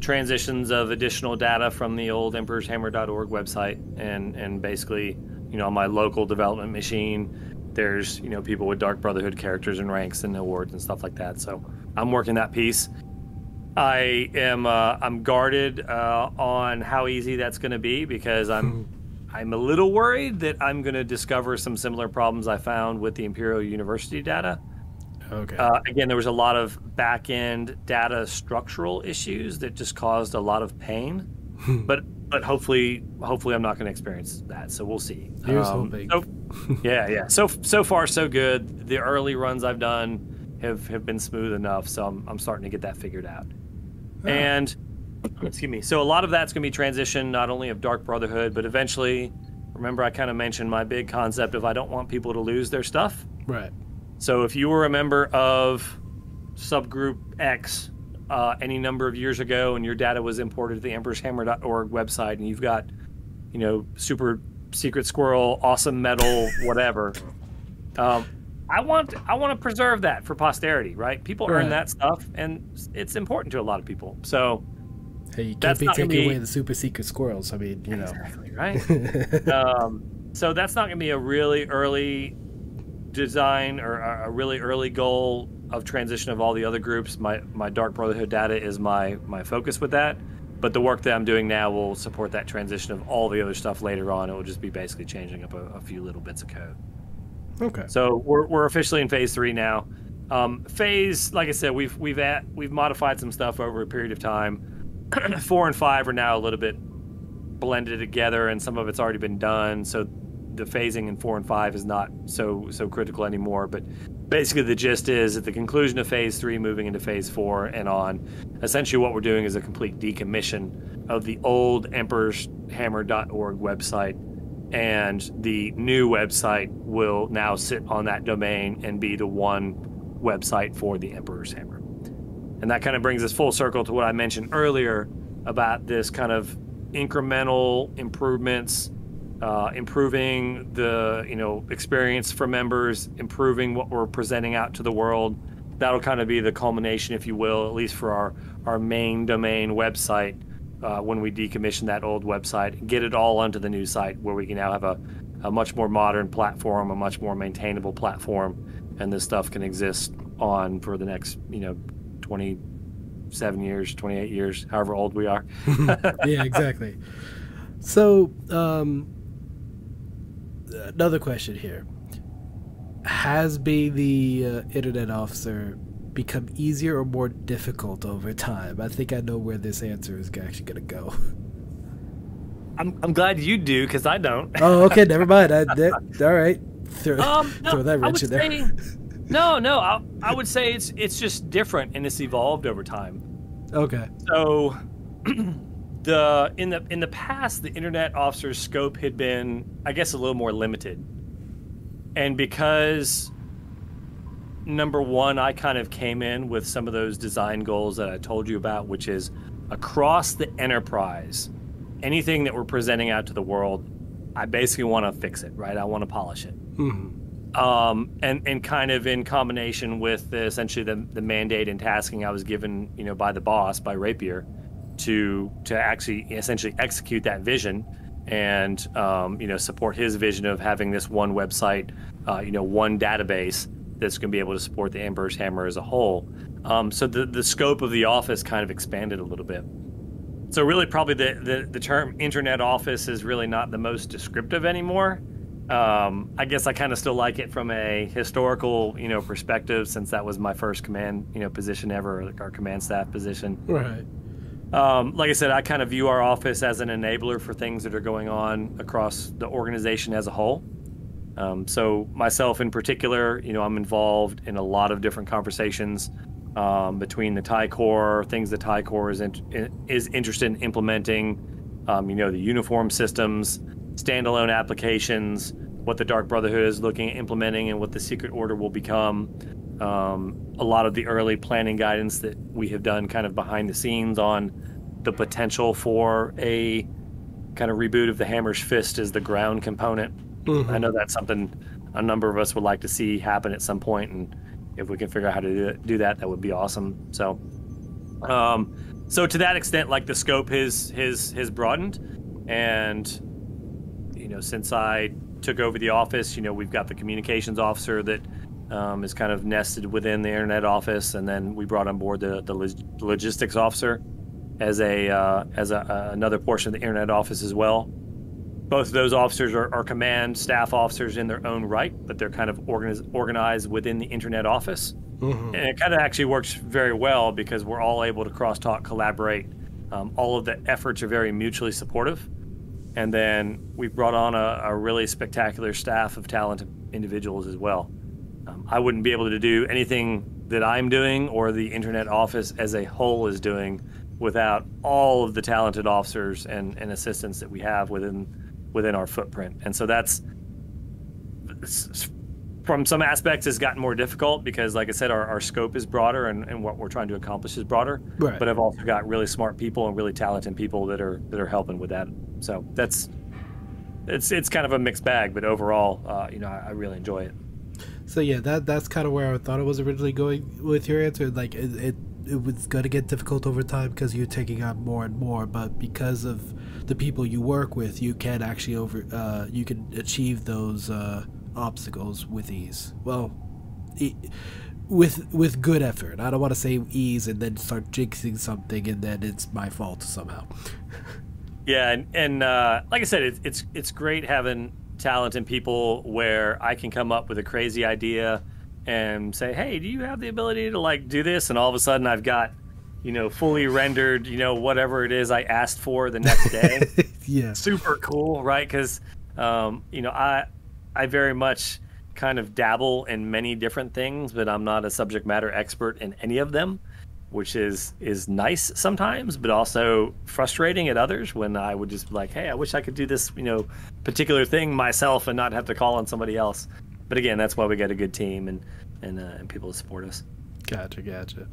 transitions of additional data from the old emperorshammer.org website and and basically you know on my local development machine there's you know people with dark brotherhood characters and ranks and awards and stuff like that so i'm working that piece i am uh, i'm guarded uh, on how easy that's going to be because i'm i'm a little worried that i'm going to discover some similar problems i found with the imperial university data Okay. uh, again, there was a lot of back end data structural issues that just caused a lot of pain. but but hopefully hopefully I'm not going to experience that. So we'll see. Here's Um, hoping. So, [laughs] yeah, yeah. So so far so good. The early runs I've done have have been smooth enough. So I'm I'm starting to get that figured out. Ah. And excuse me. So a lot of that's going to be transition not only of Dark Brotherhood, but eventually. Remember, I kind of mentioned my big concept of I don't want people to lose their stuff. right. So if you were a member of subgroup X uh, any number of years ago and your data was imported to the emperorshammer.org website and you've got, you know, super secret squirrel, awesome metal, whatever, um, I want I want to preserve that for posterity, right? People Right. earn that stuff and it's important to a lot of people. So Hey, you can't be taking be- away the super secret squirrels. I mean, you know. exactly right. um, so that's not going to be a really early design or a a really early goal of transition of all the other groups. My my Dark Brotherhood data is my my focus with that. But the work that I'm doing now will support that transition of all the other stuff later on. It will just be basically changing up a, a few little bits of code. Okay. So we're, we're officially in phase three now. Um, phase, like I said, we've we've at, we've modified some stuff over a period of time. [clears throat] Four and five are now a little bit blended together, and some of it's already been done. So the phasing in four and five is not so so critical anymore. But basically, the gist is at the conclusion of phase three, moving into phase four and on. Essentially, what we're doing is a complete decommission of the old emperorshammer.org website and the new website will now sit on that domain and be the one website for the Emperor's Hammer. And that kind of brings us full circle to what I mentioned earlier about this kind of incremental improvements, uh, improving the you know experience for members, improving what we're presenting out to the world. That'll kind of be the culmination, if you will, at least for our our main domain website. Uh, when we decommission that old website, get it all onto the new site where we can now have a, a much more modern platform, a much more maintainable platform, and this stuff can exist on for the next you know 27 years 28 years however old we are. [laughs] Yeah exactly. So um, another question here. Has being the uh, internet officer become easier or more difficult over time? I think i know where this answer is actually going to go. [laughs] I'm, I'm glad you do because i don't. Oh okay never mind. I, [laughs] that, all right. Throw, um, no, throw that wrench in there. say, no, no. I, I would say it's it's just different and it's evolved over time. Okay. So, [clears throat] the in the in the past, the internet officer's scope had been, I guess, a little more limited, and because number one, I kind of came in with some of those design goals that I told you about, which is across the enterprise, anything that we're presenting out to the world, I basically want to fix it, right? I want to polish it. Mm-hmm um, and and kind of in combination with the, essentially the, the mandate and tasking I was given, you know, by the boss, by Rapier, to to actually essentially execute that vision, and um, you know support his vision of having this one website, uh, you know, one database that's going to be able to support the Emperor's Hammer as a whole. Um, so the the scope of the office kind of expanded a little bit. So really, probably the, the, the term internet office is really not the most descriptive anymore um, I guess I kind of still like it from a historical, you know, perspective, since that was my first command, you know, position ever, like our command staff position. Right. Um, like I said, I kind of view our office as an enabler for things that are going on across the organization as a whole. Um, so myself in particular, you know, I'm involved in a lot of different conversations um, between the TIE Corps, things that TIE Corps is in, is interested in implementing. Um, you know, the uniform systems standalone applications, what the Dark Brotherhood is looking at implementing, and what the Secret Order will become. Um, a lot of the early planning guidance that we have done kind of behind the scenes on the potential for a kind of reboot of the Hammer's Fist as the ground component. Mm-hmm. I know that's something a number of us would like to see happen at some point, and if we can figure out how to do that, that would be awesome. So, um, so to that extent, like the scope has has has broadened, and you know, since I took over the office, you know, we've got the communications officer that um, is kind of nested within the internet office, and then we brought on board the, the logistics officer as a uh, as a, uh, another portion of the internet office as well. Both of those officers are, are command staff officers in their own right, but they're kind of organiz- organized within the internet office, mm-hmm. and it kind of actually works very well because we're all able to crosstalk, collaborate. Um, all of the efforts are very mutually supportive and then we've brought on a, a really spectacular staff of talented individuals as well. Um, I wouldn't be able to do anything that I'm doing or the internet office as a whole is doing without all of the talented officers and, and assistants that we have within within our footprint. And so that's from some aspects has gotten more difficult because like I said, our, our scope is broader and, and what we're trying to accomplish is broader. Right. But I've also got really smart people and really talented people that are that are helping with that so that's it's it's kind of a mixed bag, but overall, uh, you know, I, I, really enjoy it. So yeah, that that's kind of where I thought it was originally going with your answer. Like it, it, it was going to get difficult over time because you're taking on more and more, but because of the people you work with, you can actually over uh, you can achieve those uh, obstacles with ease. Well. E- with with good effort. I don't want to say ease and then start jinxing something and then it's my fault somehow. [laughs] Yeah, and, and uh, like I said, it's, it's it's great having talent and people where I can come up with a crazy idea and say, "Hey, do you have the ability to like do this?" And all of a sudden, I've got you know fully rendered, you know whatever it is I asked for the next day. [laughs] yeah, super cool, right? Because um, you know I I very much kind of dabble in many different things, but I'm not a subject matter expert in any of them which is is nice sometimes, but also frustrating at others when I would just be like, hey, I wish I could do this, you know, particular thing myself and not have to call on somebody else. But again, that's why we got a good team and and, uh, and people to support us. Gotcha, gotcha.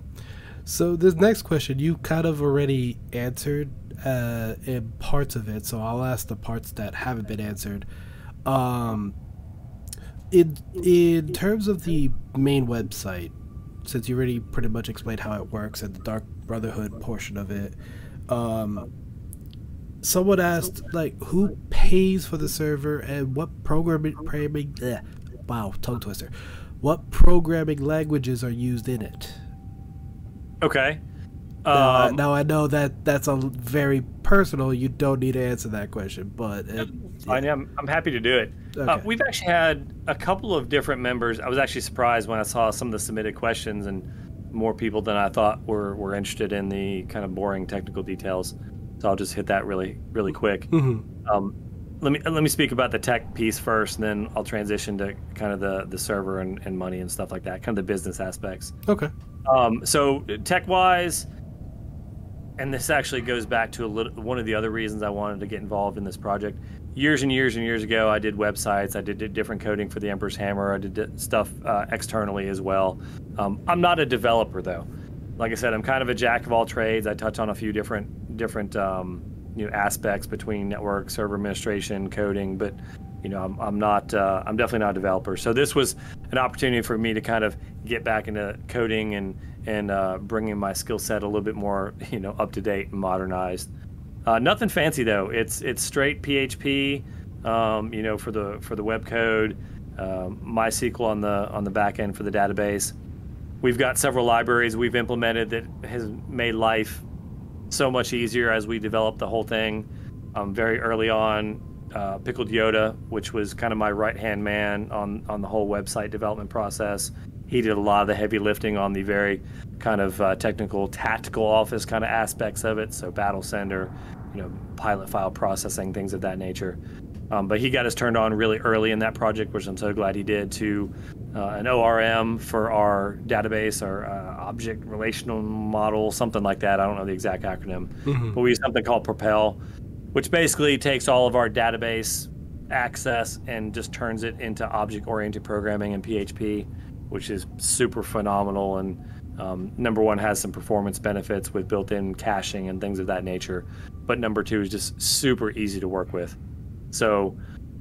So this next question you kind of already answered uh, in parts of it, so I'll ask the parts that haven't been answered. Um, in in terms of the main website, since you already pretty much explained how it works and the Dark Brotherhood portion of it, um, someone asked like who pays for the server and what programming programming. Bleh, wow, tongue twister. What programming languages are used in it? Okay. Uh, Um, now I know that that's a very personal. You don't need to answer that question, but it, yeah, I'm, I'm happy to do it. Uh, we've actually had a couple of different members. I was actually surprised when I saw some of the submitted questions and more people than I thought were, were interested in the kind of boring technical details. So I'll just hit that really, really quick. Mhm. Um, let me let me speak about the tech piece first, and then I'll transition to kind of the the server and, and money and stuff like that, kind of the business aspects. okay. Um, so tech wise, and this actually goes back to a little, one of the other reasons I wanted to get involved in this project. Years and years and years ago, I did websites. I did, did different coding for the Emperor's Hammer. I did stuff uh, externally as well. Um, I'm not a developer though. Like I said, I'm kind of a jack of all trades. I touch on a few different different um, you know aspects between network, server administration, coding, but you know I'm, I'm not uh, I'm definitely not a developer. So this was an opportunity for me to kind of get back into coding and and uh, bringing my skill set a little bit more [laughs] you know up to date and modernized. Uh, nothing fancy though. It's it's straight PHP, um, you know, for the for the web code. Um, MySQL on the on the back end for the database. We've got several libraries we've implemented that has made life so much easier as we developed the whole thing. Um, very early on, uh, Pickled Yoda, which was kind of my right hand man on on the whole website development process. He did a lot of the heavy lifting on the very kind of uh, technical, tactical office kind of aspects of it. So Battle Center, you know, pilot file processing, things of that nature. Um, but he got us turned on really early in that project, which I'm so glad he did, to uh, an ORM for our database, our uh, object relational model, something like that. I don't know the exact acronym, but we use something called Propel, which basically takes all of our database access and just turns it into object oriented programming in PHP, which is super phenomenal. And um, number one has some performance benefits with built in caching and things of that nature. But number two is just super easy to work with. So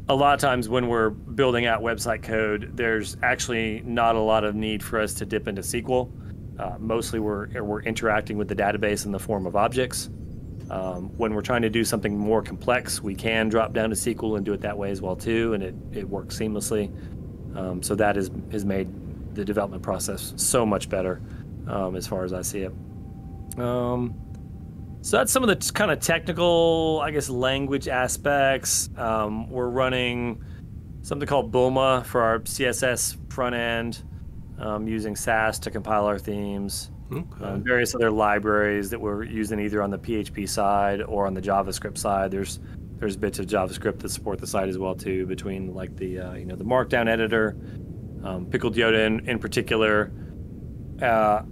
a lot of times when we're building out website code, there's actually not a lot of need for us to dip into SQL. Uh, mostly we're, we're interacting with the database in the form of objects. Um, when we're trying to do something more complex, we can drop down to SQL and do it that way as well too, and it, it works seamlessly. Um, so that is, has made the development process so much better um, as far as I see it. Um, so that's some of the t- kind of technical, I guess, language aspects. Um, we're running something called Bulma for our CSS front end, um, using Sass to compile our themes. Okay. Um, various other libraries that we're using either on the PHP side or on the JavaScript side. There's there's bits of JavaScript that support the site as well too, between like the uh, you know the Markdown editor, um, Pickled Yoda in, in particular. Uh,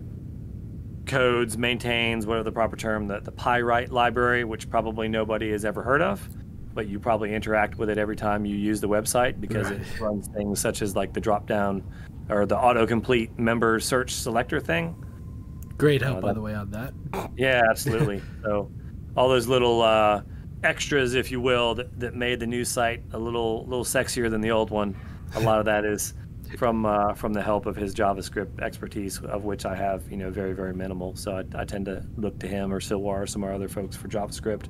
codes maintains whatever the proper term the, the pyrite library which probably nobody has ever heard of but you probably interact with it every time you use the website because it runs things such as like the drop down or the autocomplete member search selector thing. Great help, Uh, by the way, on that. yeah absolutely. [laughs] So all those little uh, extras if you will that, that made the new site a little little sexier than the old one a lot of that is from uh, from the help of his JavaScript expertise, of which I have you know very very minimal. So I, I tend to look to him or Silwar or some of our other folks for JavaScript.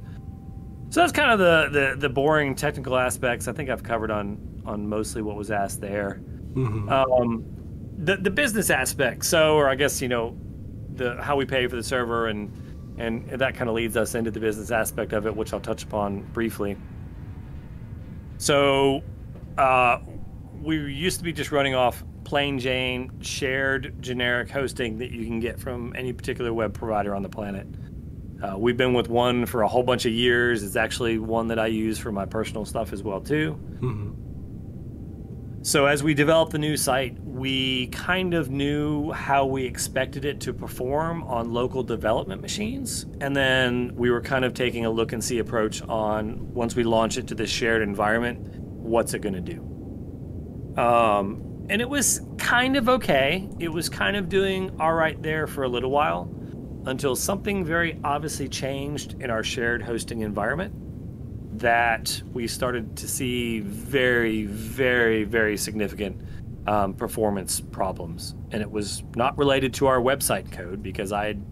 So that's kind of the, the the boring technical aspects. I think I've covered on on mostly what was asked there. Mhm. Um, the the business aspect. So, or I guess you know, the how we pay for the server and and that kind of leads us into the business aspect of it, which I'll touch upon briefly. So, uh, we used to be just running off plain Jane shared generic hosting that you can get from any particular web provider on the planet. Uh, we've been with one for a whole bunch of years. It's actually one that I use for my personal stuff as well too. Mhm. So as we developed the new site, we kind of knew how we expected it to perform on local development machines, and then we were kind of taking a look and see approach on once we launch it to this shared environment, what's it going to do? Um, and it was kind of okay. It was kind of doing all right there for a little while. until something very obviously changed in our shared hosting environment that we started to see very, very, very significant um, performance problems. And it was not related to our website code because I had,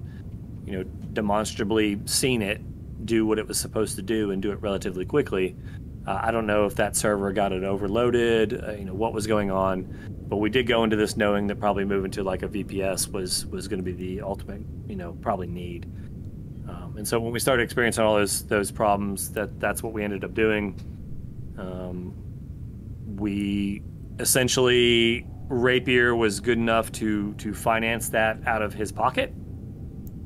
you know, demonstrably seen it do what it was supposed to do and do it relatively quickly. Uh, I don't know if that server got it overloaded, uh, you know, what was going on, but we did go into this knowing that probably moving to like a VPS was was going to be the ultimate, you know, probably need. Um, and so when we started experiencing all those those problems, that that's what we ended up doing. Um, we essentially Rapier was good enough to to finance that out of his pocket.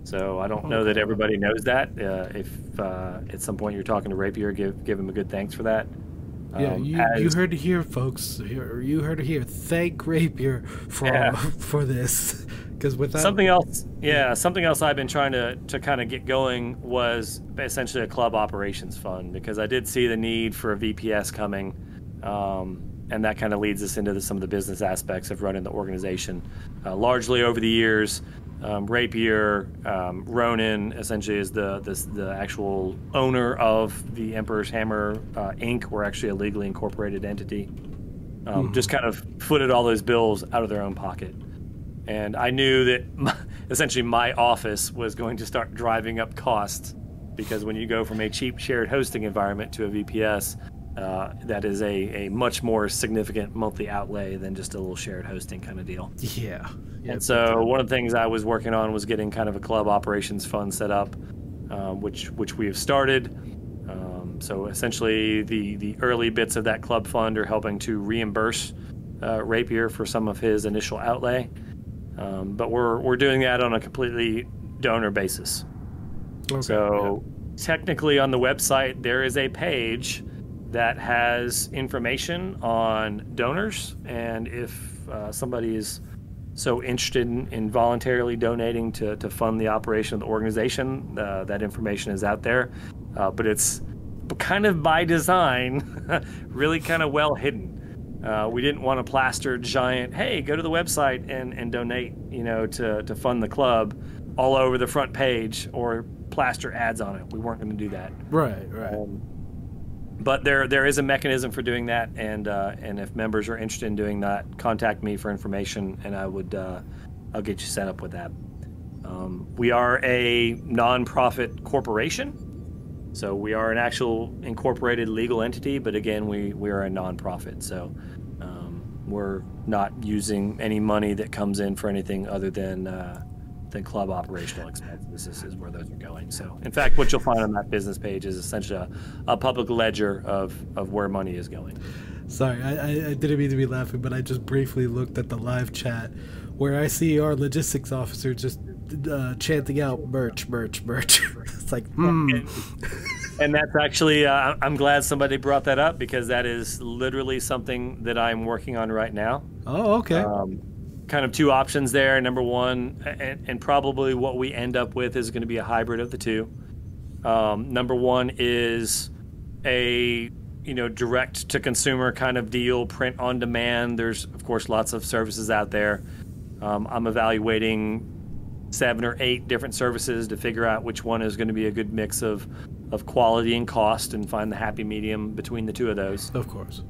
So I don't know that everybody knows that. Uh, if uh, at some point you're talking to Rapier, give give him a good thanks for that. Yeah, Um, you, as- you heard it here, folks. You heard it here. Thank Rapier for Yeah. [laughs] for this, because without Something else, yeah, something else I've been trying to, to kind of get going was essentially a club operations fund because I did see the need for a VPS coming, um, and that kind of leads us into the, some of the business aspects of running the organization. Uh, largely over the years, um, Rapier, um, Ronin essentially is the, the the actual owner of the Emperor's Hammer uh, Inc. We're actually a legally incorporated entity. Um, Just kind of footed all those bills out of their own pocket and I knew that my, [laughs] essentially my office was going to start driving up costs because when you go from a cheap shared hosting environment to a VPS, uh, that is a, a much more significant monthly outlay than just a little shared hosting kind of deal. yeah, yeah. And so one of the things I was working on was getting kind of a club operations fund set up, um, which which we have started. Um, so essentially, the the early bits of that club fund are helping to reimburse uh, Rapier for some of his initial outlay, um, but we're we're doing that on a completely donor basis. Okay, So technically, on the website, there is a page that has information on donors, and if uh, somebody is so interested in, in voluntarily donating to, to fund the operation of the organization, uh, that information is out there. Uh, but it's kind of by design, [laughs] really kind of well hidden. Uh, we didn't want to plaster giant, hey, go to the website and, and donate, you know, to, to fund the club all over the front page or plaster ads on it. We weren't going to do that. right, right. Um, but there there is a mechanism for doing that, and uh, and if members are interested in doing that, contact me for information, and I would uh, I'll get you set up with that. Um, we are a nonprofit corporation, so we are an actual incorporated legal entity. But again, we we are a nonprofit, so um, we're not using any money that comes in for anything other than. Uh, than club operational expenses is, is where those are going. So, in fact, what you'll find on that business page is essentially a, a public ledger of, of where money is going. Sorry, I, I, didn't mean to be laughing, but I just briefly looked at the live chat where I see our logistics officer just uh, chanting out merch, merch, merch. [laughs] it's like, hmm. And that's actually, uh, I'm glad somebody brought that up because that is literally something that I'm working on right now. Oh, okay. Um, kind of two options there. Number one, and, and probably what we end up with is going to be a hybrid of the two. Um, number one is a you know direct to consumer kind of deal, print on demand. There's of course lots of services out there. Um, I'm evaluating seven or eight different services to figure out which one is going to be a good mix of of quality and cost, and find the happy medium between the two of those. of course.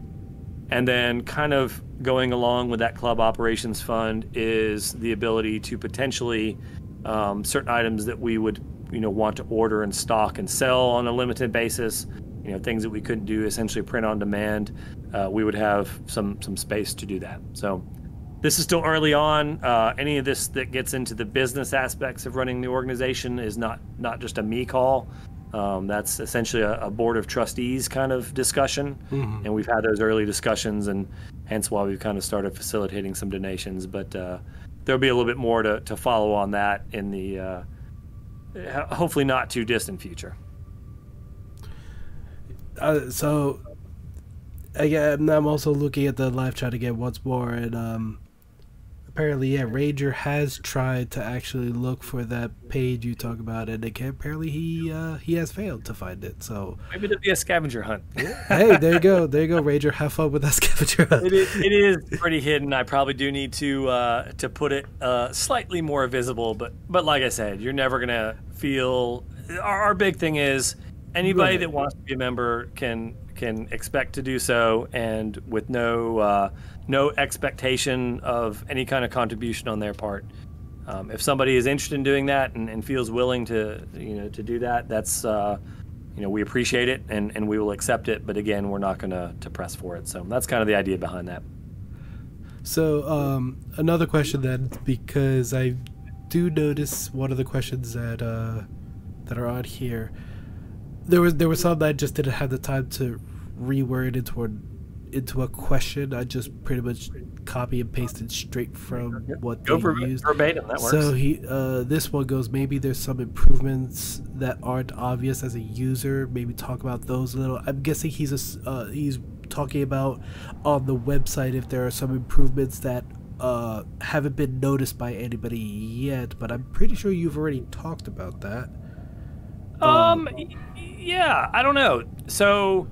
And then, kind of going along with that club operations fund is the ability to potentially um, certain items that we would, you know, want to order and stock and sell on a limited basis. You know, things that we couldn't do essentially print on demand. Uh, we would have some some space to do that. So, this is still early on. Uh, any of this that gets into the business aspects of running the organization is not not just a me call. Um, that's essentially a, a board of trustees kind of discussion, and we've had those early discussions, and hence why we've kind of started facilitating some donations. But uh, there'll be a little bit more to, to follow on that in the uh, hopefully not too distant future. Uh, so, again, I'm also looking at the live chat again once more, and um, apparently, yeah, Ranger has tried to actually look for that page you talk about, and apparently he uh, he has failed to find it. So maybe it'll be a scavenger hunt. [laughs] hey, there you go, there you go, Ranger. Have fun with that [laughs] scavenger hunt. It is, it is pretty hidden. I probably do need to uh, to put it uh, slightly more visible, but but like I said, you're never gonna feel. Our, our big thing is anybody right. that wants to be a member can can expect to do so, and with no uh, no expectation of any kind of contribution on their part. Um, if somebody is interested in doing that and, and, feels willing to you know to do that, that's uh, you know we appreciate it and, and we will accept it. But again, we're not going to to press for it. So that's kind of the idea behind that. So um, another question then, because I do notice one of the questions that uh, that are on here. There was there was some that I just didn't have the time to reword into a into a question. I just pretty much copy and pasted straight from what Go they ver- used. verbatim. That works. So he, uh, this one goes. Maybe there's some improvements that aren't obvious as a user. Maybe talk about those a little. I'm guessing he's a, uh, he's talking about on the website if there are some improvements that uh, haven't been noticed by anybody yet. But I'm pretty sure you've already talked about that. Um, um yeah, I don't know. So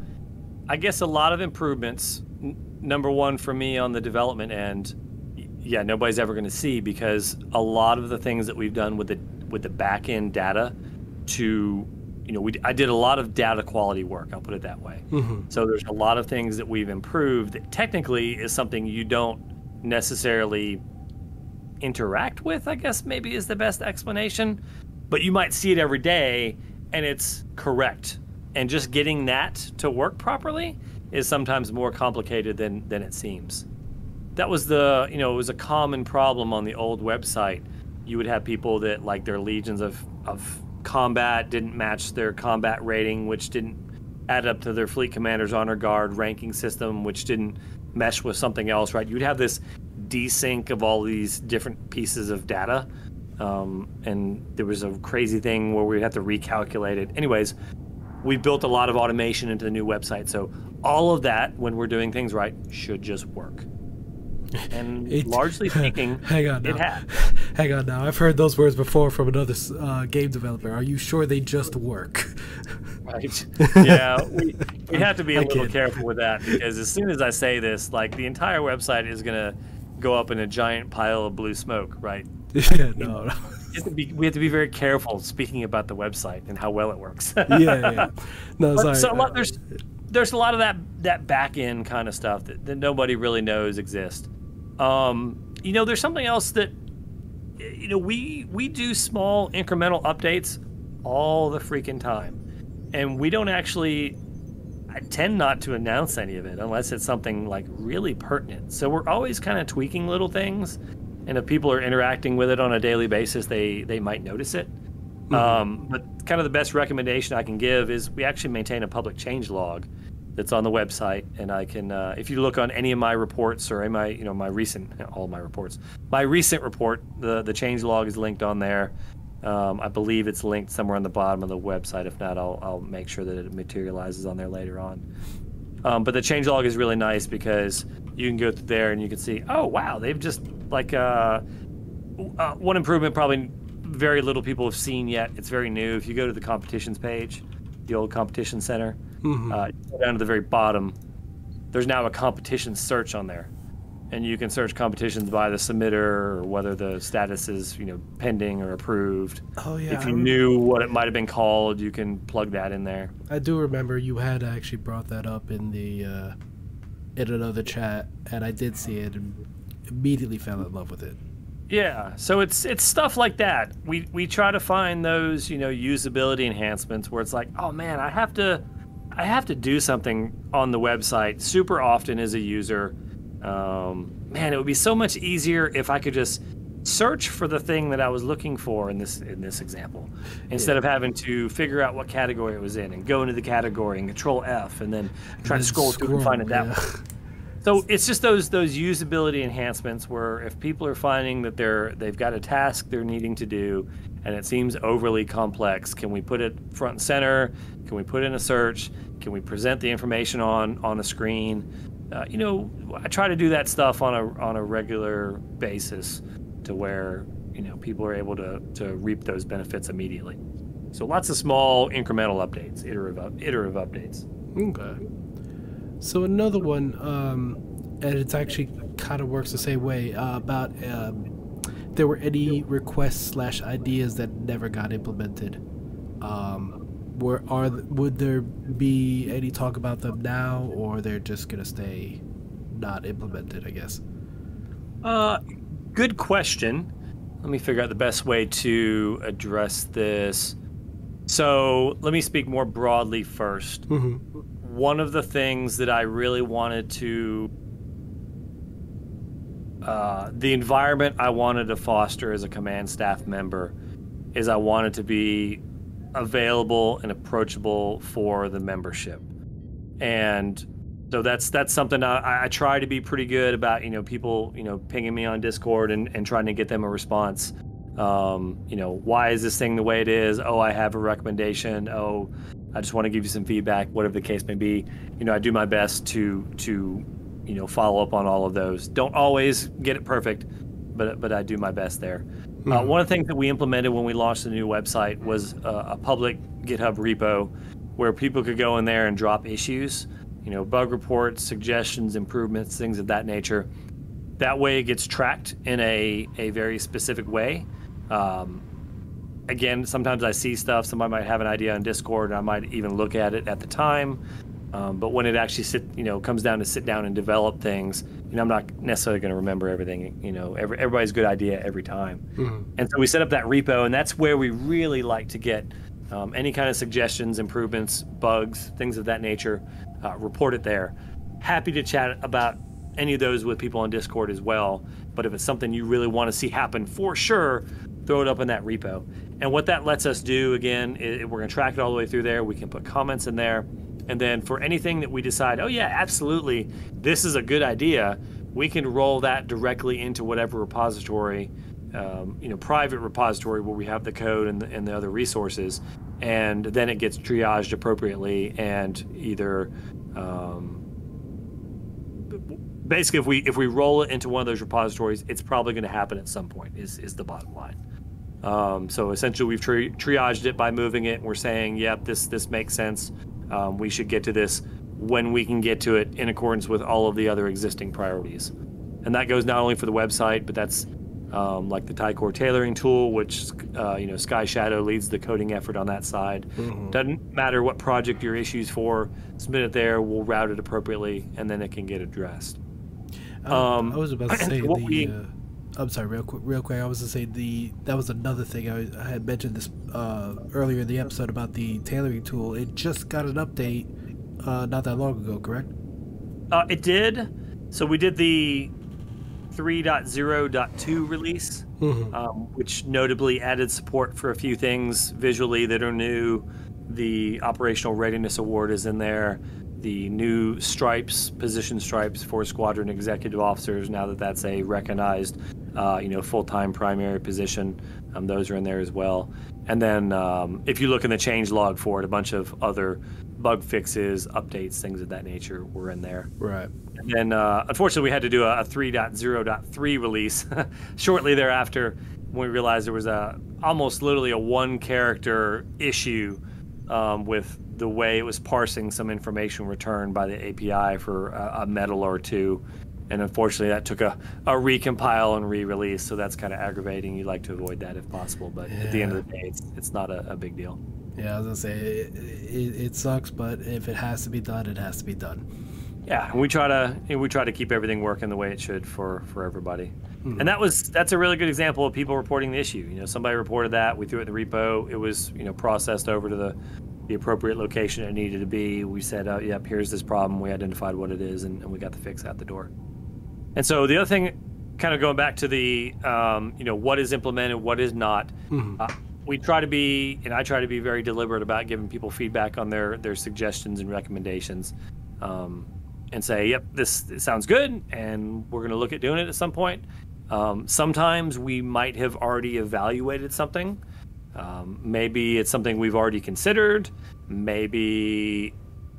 I guess a lot of improvements. N- number one for me on the development end, yeah, nobody's ever going to see because a lot of the things that we've done with the with the back end data to you know, we, I did a lot of data quality work. I'll put it that way. Mm-hmm. So there's a lot of things that we've improved that technically is something you don't necessarily interact with. I guess maybe is the best explanation, but you might see it every day, and it's correct and just getting that to work properly is sometimes more complicated than than it seems. That was the you know it was a common problem on the old website. You would have people that like their legions of of combat didn't match their combat rating, which didn't add up to their fleet commander's honor guard ranking system, which didn't mesh with something else. Right? You'd have this desync of all these different pieces of data. Um, and there was a crazy thing where we had to recalculate it. Anyways, we built a lot of automation into the new website. So all of that, when we're doing things right, should just work. [laughs] And it, largely [laughs] speaking, hang on now. it has. [laughs] Hang on now. I've heard those words before from another uh, game developer. Are you sure they just work? Right. Yeah, we, we have to be a little careful with that because as soon as I say this, like the entire website is going to go up in a giant pile of blue smoke, right? Yeah, no, no have be, we have to be very careful speaking about the website and how well it works. [laughs] yeah, yeah. No, sorry. So a lot, there's there's a lot of that that back end kind of stuff that, that nobody really knows exists. Um, you know, there's something else that you know we we do small incremental updates all the freaking time, and we don't actually. I tend not to announce any of it unless it's something like really pertinent. So we're always kind of tweaking little things and if people are interacting with it on a daily basis, they they might notice it. Mm-hmm. Um, but kind of the best recommendation I can give is we actually maintain a public change log that's on the website, and I can uh, if you look on any of my reports or in my you know my recent [laughs] all my reports, my recent report, the the change log is linked on there. Um, I believe it's linked somewhere on the bottom of the website. If not, I'll, I'll make sure that it materializes on there later on. Um, but the change log is really nice because you can go through there and you can see, oh wow, they've just like uh, uh, one improvement probably very little people have seen yet. It's very new. If you go to the competitions page, the old competition center, mm-hmm. uh, down to the very bottom, there's now a competition search on there, and you can search competitions by the submitter or whether the status is you know pending or approved. Oh yeah. If you knew what it might have been called, you can plug that in there. I do remember you had actually brought that up in the uh, in another chat, and I did see it and immediately fell in love with it. Yeah, so it's it's stuff like that. We we try to find those you know usability enhancements where it's like, oh man, I have to I have to do something on the website super often as a user. Um, man, it would be so much easier if I could just search for the thing that I was looking for in this in this example, instead yeah. of having to figure out what category it was in and go into the category and Control F and then try and to scroll, scroll through and find it that yeah. way. So it's just those those usability enhancements where if people are finding that they're they've got a task they're needing to do and it seems overly complex, can we put it front and center? Can we put in a search? Can we present the information on on a screen? Uh, you know, I try to do that stuff on a on a regular basis, to where you know people are able to to reap those benefits immediately. So lots of small incremental updates, iterative iterative updates. Okay. So another one, um, and it's actually kind of works the same way uh, about um, there were any requests slash ideas that never got implemented. Um, were are would there be any talk about them now, or they're just gonna stay not implemented? I guess. Uh, good question. Let me figure out the best way to address this. So let me speak more broadly 1st Mm-hmm. One of the things that I really wanted to, uh, the environment I wanted to foster as a command staff member is I wanted to be available and approachable for the membership. And so that's that's something I, I try to be pretty good about. You know, people you know pinging me on Discord and, and trying to get them a response. Um, you know, why is this thing the way it is? Oh, I have a recommendation. Oh, I just want to give you some feedback, whatever the case may be. You know, I do my best to to you know follow up on all of those. Don't always get it perfect, but but I do my best there. Uh, one of the things that we implemented when we launched the new website was uh, a public GitHub repo where people could go in there and drop issues, you know, bug reports, suggestions, improvements, things of that nature. That way it gets tracked in a, a very specific way. Um, again, sometimes I see stuff, somebody might have an idea on Discord, and I might even look at it at the time. Um, but when it actually sit, you know, comes down to sit down and develop things, you know, I'm not necessarily going to remember everything. You know, every, everybody's good idea every time. And so we set up that repo, and that's where we really like to get um, any kind of suggestions, improvements, bugs, things of that nature. Uh, report it there. Happy to chat about any of those with people on Discord as well. But if it's something you really want to see happen for sure, throw it up in that repo. And what that lets us do, again, is we're going to track it all the way through there. We can put comments in there. And then for anything that we decide, oh, yeah, absolutely, this is a good idea, we can roll that directly into whatever repository, um, you know, private repository where we have the code and the, and the other resources. And then it gets triaged appropriately and either. Um, basically if we if we roll it into one of those repositories it's probably going to happen at some point is is the bottom line um, so essentially we've tri- triaged it by moving it and we're saying yep this this makes sense um, we should get to this when we can get to it in accordance with all of the other existing priorities and that goes not only for the website but that's um, like the TIE Corps tailoring tool, which uh, you know Sky Shadow leads the coding effort on that side. Doesn't matter what project your issues for, submit it there. We'll route it appropriately, and then it can get addressed. Um, I was about to [clears throat] say the. we- uh, I'm sorry, real quick, real quick. I was to say the that was another thing I, I had mentioned this uh, earlier in the episode about the tailoring tool. It just got an update uh, not that long ago, correct? Uh, it did. So we did the 3.0.2 release, um, which notably added support for a few things visually that are new. The Operational Readiness Award is in there. The new stripes, position stripes for squadron executive officers. Now that that's a recognized, uh, you know, full-time primary position, um, those are in there as well. And then um, if you look in the change log for it, a bunch of other bug fixes, updates, things of that nature were in there. Right. And then, uh, unfortunately, we had to do a, a 3.0.3 release [laughs] shortly thereafter when we realized there was a almost literally a one character issue um, with the way it was parsing some information returned by the API for a, a medal or two. And unfortunately, that took a, a recompile and re release. So that's kind of aggravating. You'd like to avoid that if possible. But at the end of the day, it's, it's not a, a big deal. Yeah, I was gonna say it, it, it sucks, but if it has to be done, it has to be done. Yeah, and we try to we try to keep everything working the way it should for for everybody. Hmm. And that was that's a really good example of people reporting the issue. You know, somebody reported that, we threw it in the repo, it was, you know, processed over to the the appropriate location it needed to be. We said, oh, yep, here's this problem. We identified what it is, and, and we got the fix out the door. And so the other thing, kind of going back to the, um, you know, what is implemented, what is not. Uh, we try to be, and I try to be very deliberate about giving people feedback on their their suggestions and recommendations, um, and say, yep, this, this sounds good, and we're going to look at doing it at some point. Um, sometimes we might have already evaluated something. Um, maybe it's something we've already considered. Maybe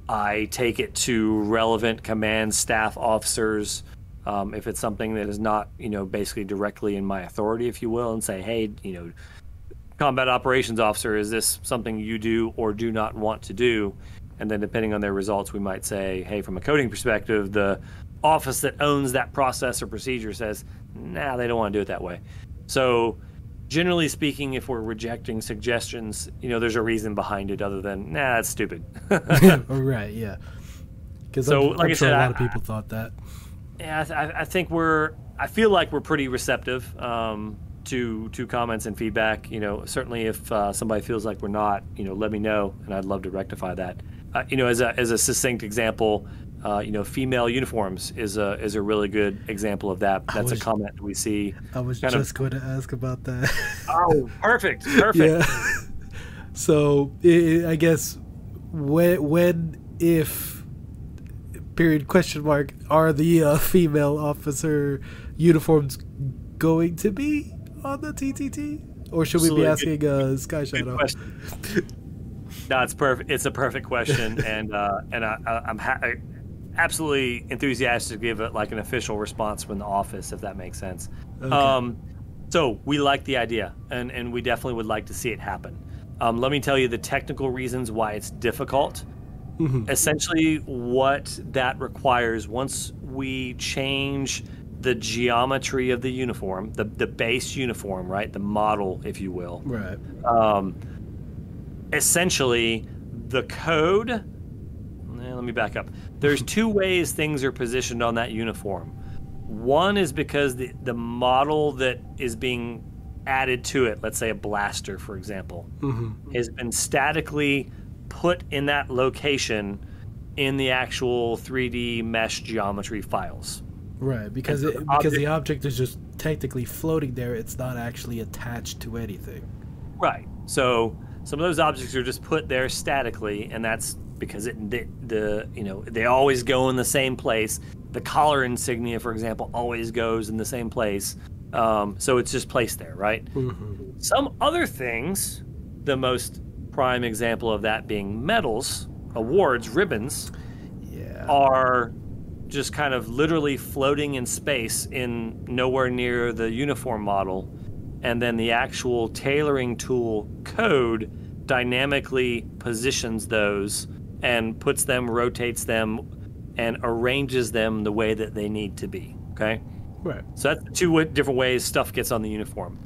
I take it to relevant command staff officers. Um, if it's something that is not, you know, basically directly in my authority, if you will, and say, hey, you know, combat operations officer, is this something you do or do not want to do? And then depending on their results, we might say, hey, from a coding perspective, the office that owns that process or procedure says, nah, they don't want to do it that way. So generally speaking, if we're rejecting suggestions, you know, there's a reason behind it other than, nah, that's stupid. [laughs] [laughs] right, yeah. Because So, I'm, like I'm I sure said, a lot I- of people thought that. Yeah, I, th- I think we're. I feel like we're pretty receptive um, to to comments and feedback. You know, certainly if uh, somebody feels like we're not, you know, let me know, and I'd love to rectify that. Uh, you know, as a as a succinct example, uh, you know, female uniforms is a is a really good example of that. That's was- a comment we see. I was kind of- just going to ask about that. [laughs] Oh, perfect, [laughs] perfect. yeah. [laughs] so i I guess when, when, if, period question mark, are the uh, female officer uniforms going to be on the TTT, or should we be asking uh, Sky Shadow? no, [laughs] it's perfect. It's a perfect question, [laughs] and uh, and I, I, I'm ha- absolutely enthusiastic to give it like an official response from the office, if that makes sense. Okay. Um, so we like the idea, and and we definitely would like to see it happen. Um, let me tell you the technical reasons why it's difficult. Mhm. Essentially, what that requires once we change the geometry of the uniform, the the base uniform, right, the model, if you will Right. um, essentially the code eh, let me back up there's [laughs] two ways things are positioned on that uniform one is because the, the model that is being added to it let's say a blaster for example hmm has been statically put in that location in the actual 3d mesh geometry files Right, because it, the because the object- object is just technically floating there. It's not actually attached to anything. Right. So some of those objects are just put there statically, and that's because it the, the you know they always go in the same place. The collar insignia, for example, always goes in the same place. Um, so it's just placed there, right? Mm-hmm. Some other things, the most prime example of that being medals, awards, ribbons, Yeah. are just kind of literally floating in space in nowhere near the uniform model and then the actual tailoring tool code dynamically positions those and puts them rotates them and arranges them the way that they need to be okay Right. so that's two different ways stuff gets on the uniform.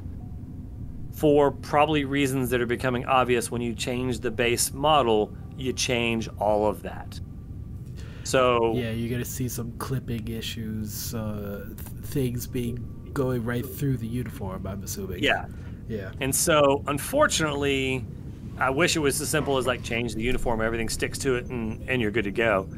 For probably reasons that are becoming obvious, when you change the base model, you change all of that. So Yeah, you're gonna see some clipping issues, uh, th- things being going right through the uniform. I'm assuming. yeah, Yeah. and so unfortunately, I wish it was as simple as like change the uniform, everything sticks to it, and and you're good to go.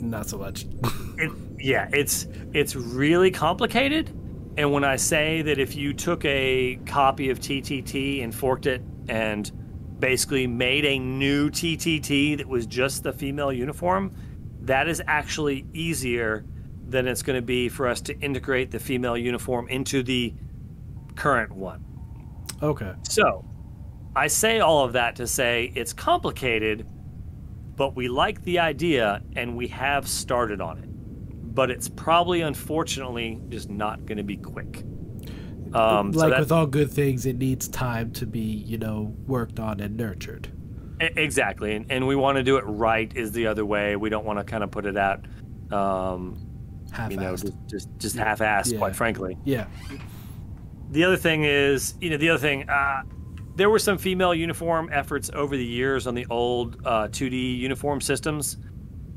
Not so much. [laughs] It, yeah, it's it's really complicated. And when I say that if you took a copy of TTT and forked it and basically made a new TTT that was just the female uniform, that is actually easier than it's going to be for us to integrate the female uniform into the current one. okay. So, I say all of that to say it's complicated, but we like the idea and we have started on it. But it's probably, unfortunately, just not going to be quick. Um, so like that- with all good things, it needs time to be, you know, worked on and nurtured. Exactly, and, and we want to do it right. Is the other way. We don't want to kind of put it out, um, you know, just just, just half-assed. Yeah. Quite frankly, yeah. the other thing is, you know, the other thing. Uh, there were some female uniform efforts over the years on the old uh, 2D uniform systems,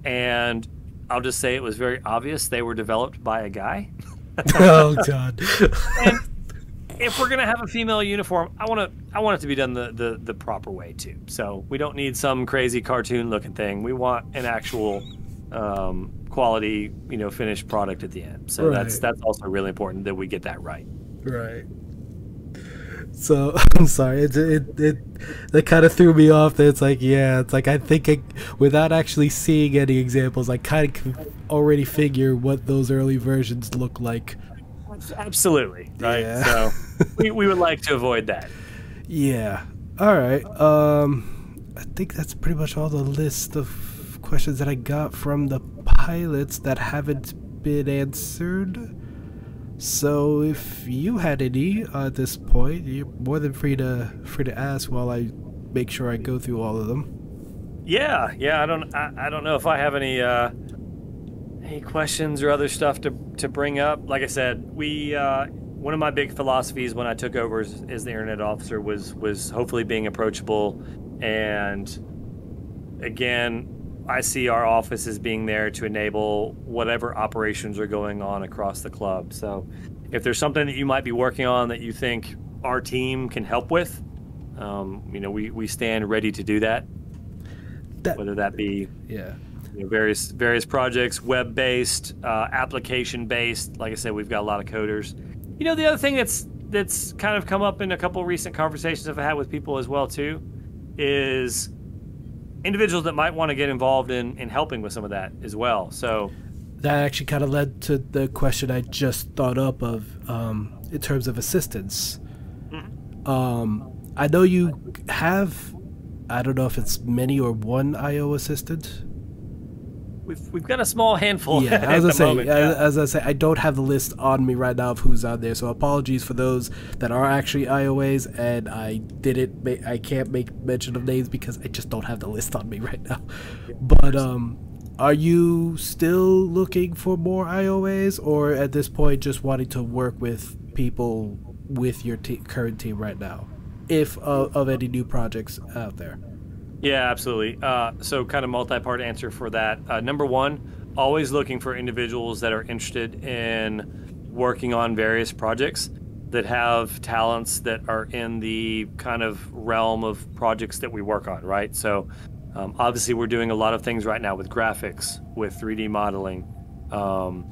and I'll just say it was very obvious they were developed by a guy. [laughs] oh God. And if we're gonna have a female uniform, I want to I want it to be done the, the the proper way too. So we don't need some crazy cartoon looking thing. We want an actual um, quality, you know, finished product at the end. So that's that's also really important that we get that right. Right. So [laughs] I'm sorry. It it it that kind of threw me off. That it's like yeah, it's like I think I, without actually seeing any examples, I kind of already figure what those early versions look like. Absolutely right. Yeah. So [laughs] we, we would like to avoid that. Yeah. All right. Um, I think that's pretty much all the list of questions that I got from the pilots that haven't been answered. So if you had any at this point, you're more than free to free to ask while I make sure I go through all of them. Yeah, yeah. I don't. I, I don't know if I have any uh, any questions or other stuff to to bring up. Like I said, we uh, one of my big philosophies when I took over as, as the internet officer was was hopefully being approachable, and again, I see our office as being there to enable whatever operations are going on across the club. So, if there's something that you might be working on that you think our team can help with, um, you know, we, we stand ready to do that. That- Whether that be Yeah. you know, various various projects, web based, uh, application based. Like I said, we've got a lot of coders. You know, the other thing that's that's kind of come up in a couple recent conversations I've had with people as well too, is individuals that might want to get involved in in helping with some of that as well. So That actually kind of led to the question I just thought up of um, in terms of assistance. Um, I know you have, I don't know if it's many or one IO assistant. We've we've got a small handful. Yeah, [laughs] as I say, moment, as, yeah. as I say, I don't have the list on me right now of who's on there. So apologies for those that are actually IOAs, and I didn't, ma- I can't make mention of names because I just don't have the list on me [laughs] right now. But um, are you still looking for more IOAs, or at this point just wanting to work with people with your te- current team right now, if uh, of any new projects out there? Yeah, absolutely. Uh, so, kind of multi-part answer for that. Uh, number one, always looking for individuals that are interested in working on various projects that have talents that are in the kind of realm of projects that we work on, right? So, um, obviously, we're doing a lot of things right now with graphics, with 3D modeling, um,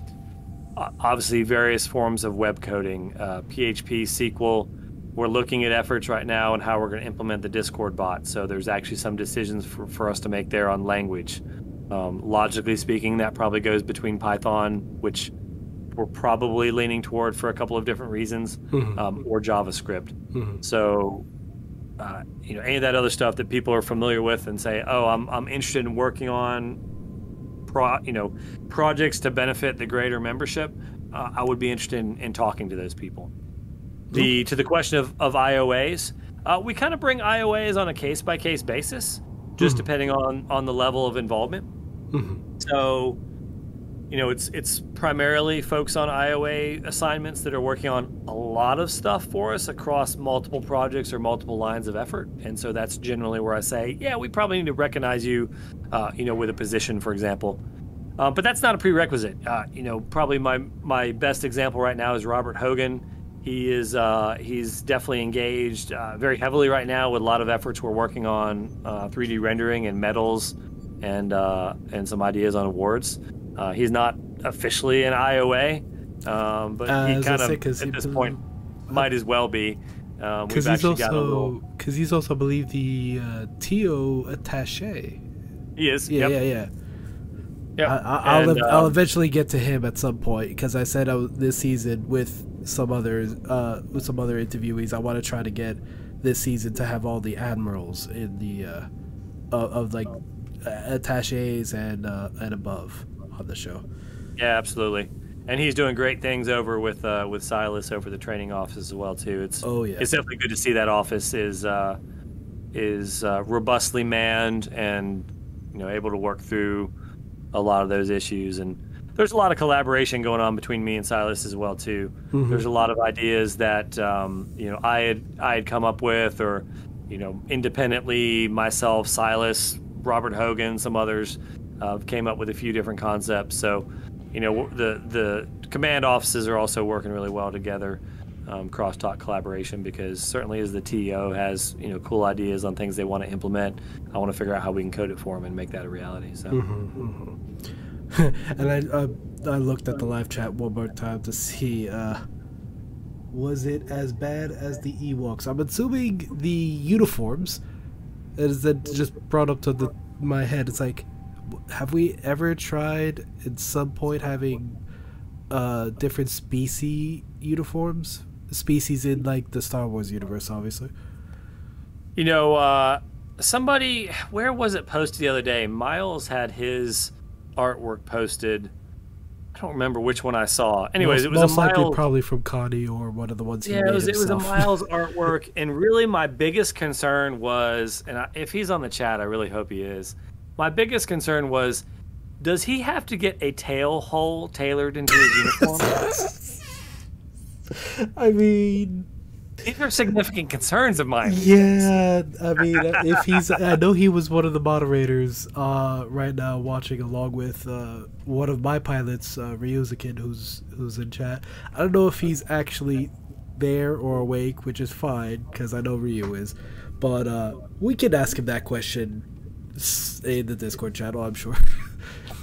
obviously various forms of web coding, uh, PHP, SQL. We're looking at efforts right now and how we're going to implement the Discord bot. So there's actually some decisions for, for us to make there on language. Um, logically speaking, that probably goes between Python, which we're probably leaning toward for a couple of different reasons, um, or JavaScript. So, uh, you know, any of that other stuff that people are familiar with and say, "Oh, I'm I'm interested in working on, pro, you know, projects to benefit the greater membership," uh, I would be interested in, in talking to those people. The to the question of of IOAs, uh, we kind of bring IOAs on a case by case basis, just depending on on the level of involvement. So, you know, it's it's primarily folks on IOA assignments that are working on a lot of stuff for us across multiple projects or multiple lines of effort, and so that's generally where I say, yeah, we probably need to recognize you, uh, you know, with a position, for example. Uh, but that's not a prerequisite. Uh, you know, probably my my best example right now is Robert Hogan. He is uh, he's definitely engaged uh, very heavily right now with a lot of efforts we're working on uh, 3D rendering and medals and uh, and some ideas on awards. Uh, he's not officially an IOA, um, but Uh, he kind say, at this point might as well be. Um, Because we've he's actually got a little. also because he's also I believe the uh, TO attaché. He is. Yeah, yep, yeah, yeah. yep. I, I, I'll I'll um, eventually get to him at some point because I said I was, this season with some others, uh, with some other interviewees, I want to try to get this season to have all the admirals in the uh, of, of like uh, attaches and uh, and above on the show. Yeah, absolutely. And he's doing great things over with uh, with Silas over the training office as well too. It's Oh, yeah. it's definitely good to see that office is uh, is uh, robustly manned and you know able to work through a lot of those issues. And there's a lot of collaboration going on between me and Silas as well too. There's a lot of ideas that um, you know I had I had come up with or you know independently myself, Silas, Robert Hogan, some others uh, came up with a few different concepts. So you know the the command offices are also working really well together um, crosstalk collaboration because certainly as the TO has you know cool ideas on things they want to implement I want to figure out how we can code it for them and make that a reality so [laughs] and I uh, I looked at the live chat one more time to see uh, was it as bad as the Ewoks? I'm assuming the uniforms. Is that just brought up to the my head? It's like, have we ever tried at some point having uh, different species uniforms? Species in like the Star Wars universe, obviously. you know uh, somebody, where was it posted the other day? Miles had his artwork posted. I don't remember which one I saw. Anyways, most, it was most a Miles. likely probably from Connie or one of the ones he yeah, it was, it was a. Miles [laughs] artwork, and really my biggest concern was, and I, if he's on the chat, I really hope he is. My biggest concern was, does he have to get a tail hole tailored into his uniform? [laughs] I mean, These are significant concerns of mine. yeah. I mean, if he's, I know he was one of the moderators uh, right now, watching along with uh, one of my pilots, uh, Ryuzakin, who's who's in chat. I don't know if he's actually there or awake, which is fine because I know Ryu is. But uh, we can ask him that question in the Discord channel, I'm sure.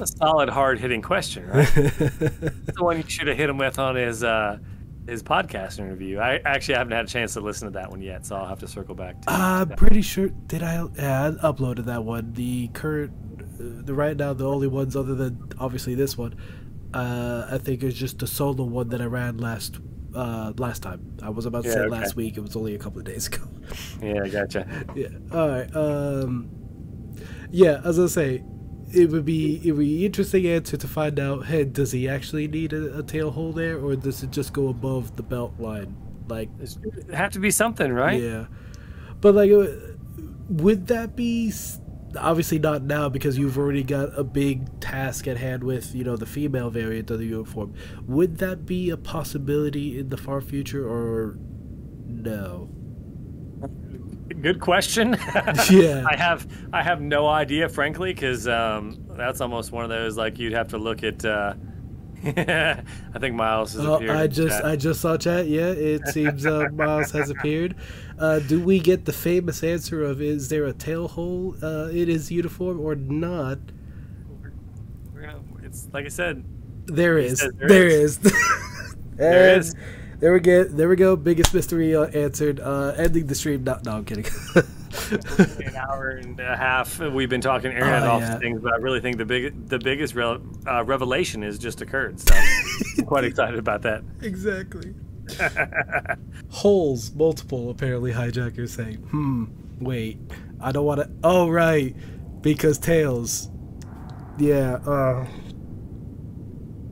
a solid, hard hitting question, right? [laughs] the one you should have hit him with on his uh, his podcast interview. I actually haven't had a chance to listen to that one yet, so I'll have to circle back to. I'm that. pretty sure. Did I? Yeah, I uploaded that one. The current, uh, the right now, the only ones other than obviously this one, uh, I think is just the solo one that I ran last uh, last time. I was about to Yeah, say okay. last week. It was only a couple of days ago. Yeah, I gotcha. [laughs] yeah. All right. Um. Yeah, as I say, it would be it would be interesting answer to find out. Hey, does he actually need a, a tail hole there, or does it just go above the belt line? Like There's- It have to be something, right? yeah, but like, uh, would that be obviously not now because you've already got a big task at hand with you know the female variant of the uniform. Would that be a possibility in the far future or no? Good question. [laughs] Yeah. I have I have no idea, frankly, because um, that's almost one of those like you'd have to look at. Uh, [laughs] I think Miles has Oh, appeared. I just chat. I just saw chat. Yeah, it [laughs] seems uh, Miles has appeared. Uh, do we get the famous answer of is there a tail hole uh, in his uniform or not? We're gonna- it's like I said. There He is. there there is. is. There is. There we go. There we go. Biggest mystery uh, answered. Uh, ending the stream. No, no, I'm kidding. [laughs] an hour and a half we've been talking internet Oh, off yeah. things, but I really think the big the biggest re- uh, revelation has just occurred. So I'm quite [laughs] excited about that. exactly. [laughs] Holes, multiple. Apparently, hijackers saying, "Hmm, wait, I don't want to." Oh, right, because tails. Yeah. Uh,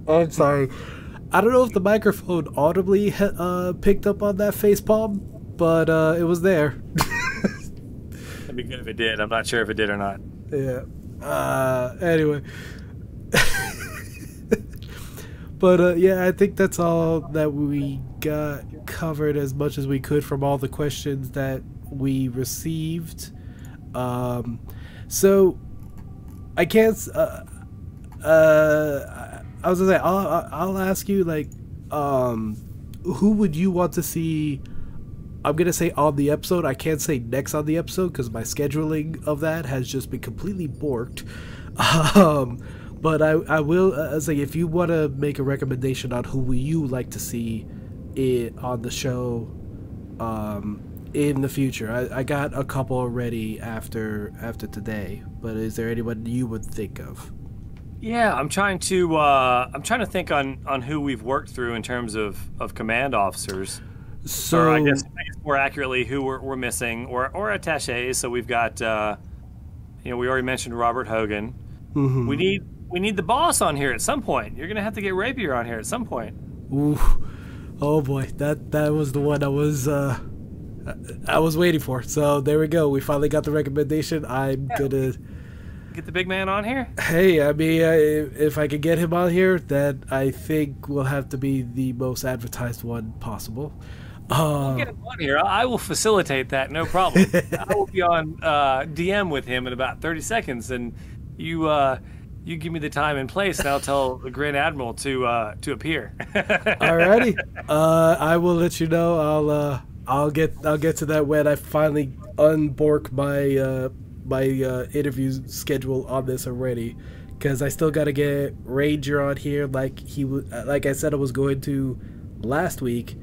I'm sorry. I don't know if the microphone audibly uh, picked up on that face palm, but uh, it was there. [laughs] It'd be good if it did. I'm not sure if it did or not. Yeah. Uh, anyway. [laughs] but uh, yeah, I think that's all that we got covered as much as we could from all the questions that we received. Um, so I can't. Uh, uh, I was gonna say I'll, I'll ask you like, um, who would you want to see? I'm gonna say on the episode. I can't say next on the episode because my scheduling of that has just been completely borked. [laughs] Um, but I I will uh, say if you want to make a recommendation on who you like to see it on the show, um, in the future. I, I got a couple already after after today. But is there anyone you would think of? Yeah, I'm trying to uh, I'm trying to think on on who we've worked through in terms of of command officers. So or I guess, I guess more accurately, who we're, we're missing, or or attaches. So we've got, uh, you know, we already mentioned Robert Hogan. mhm. We need we need the boss on here at some point. You're gonna have to get Rapier on here at some point. Ooh. Oh boy, that that was the one I was uh I- I was waiting for. So there we go. We finally got the recommendation. I'm gonna. Get the big man on here. Hey, I mean, I, if I could get him on here, that I think will have to be the most advertised one possible. Uh, Get him on here. I I will facilitate that. No problem. [laughs] I will be on uh, DM with him in about 30 seconds, and you uh, you give me the time and place, and I'll tell the Grand Admiral to uh, to appear. [laughs] Alrighty. Uh, I will let you know. I'll uh, I'll get I'll get to that when I finally unbork my uh, my uh, interview schedule on this already, because I still got to get Ranger on here like he like I said I was going to last week,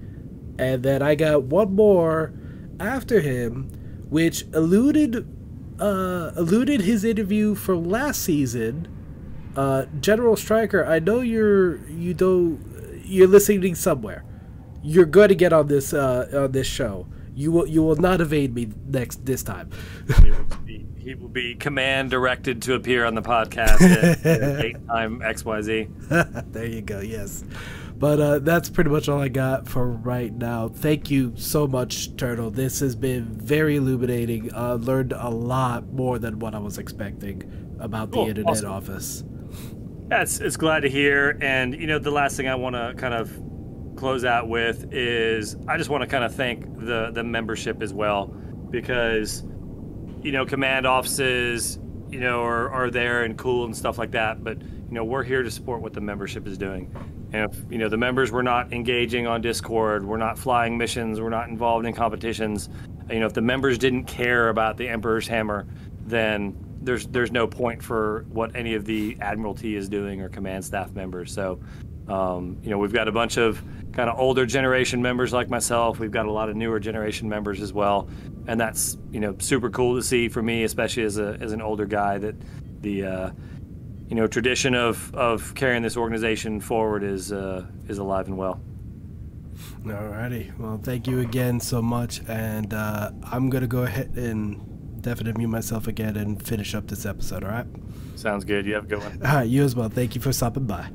and then I got one more after him, which eluded uh, alluded his interview from last season. Uh, General Striker, I know you're you don't you're listening somewhere. You're going to get on this uh, on this show. You will you will not evade me next this time. He will be command directed to appear on the podcast at eight [laughs] time XYZ. [laughs] there you go. Yes. But uh, that's pretty much all I got for right now. Thank you so much, Turtle. This has been very illuminating. Uh, learned a lot more than what I was expecting about the Cool. Internet Awesome. Office. Yeah, it's, it's glad to hear. And, you know, the last thing I want to kind of close out with is I just want to kind of thank the, the membership as well because, you know, command offices, you know, are, are there and cool and stuff like that. But, you know, we're here to support what the membership is doing. And if, you know, the members were not engaging on Discord, we're not flying missions, we're not involved in competitions, you know, if the members didn't care about the Emperor's Hammer, then there's there's no point for what any of the admiralty is doing or command staff members. So, um, you know, we've got a bunch of kind of older generation members like myself. We've got a lot of newer generation members as well, and that's you know super cool to see for me, especially as a as an older guy that the uh, you know tradition of of carrying this organization forward is uh, is alive and well. Alrighty. Well, thank you again so much. And uh, I'm going to go ahead and definitely mute myself again and finish up this episode, alright? Sounds good. You have a good one. Alright, you as well. Thank you for stopping by.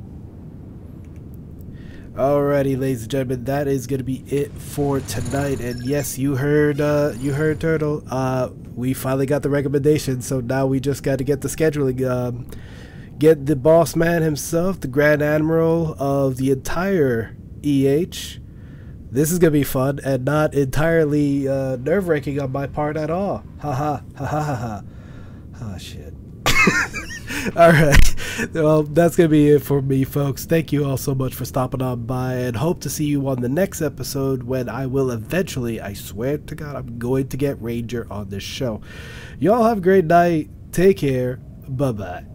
Alrighty, ladies and gentlemen, that is gonna be it for tonight. And yes, you heard uh you heard Turtle. Uh we finally got the recommendation, so now we just gotta get the scheduling. Um get the boss man himself, the Grand Admiral of the entire EH. This is gonna be fun and not entirely uh, nerve wracking on my part at all. Ha ha ha ha ha ha. Oh shit. [laughs] [laughs] all right. Well, that's going to be it for me, folks. Thank you all so much for stopping on by and hope to see you on the next episode when I will eventually, I swear to God, I'm going to get Ranger on this show. Y'all have a great night. Take care. Bye bye.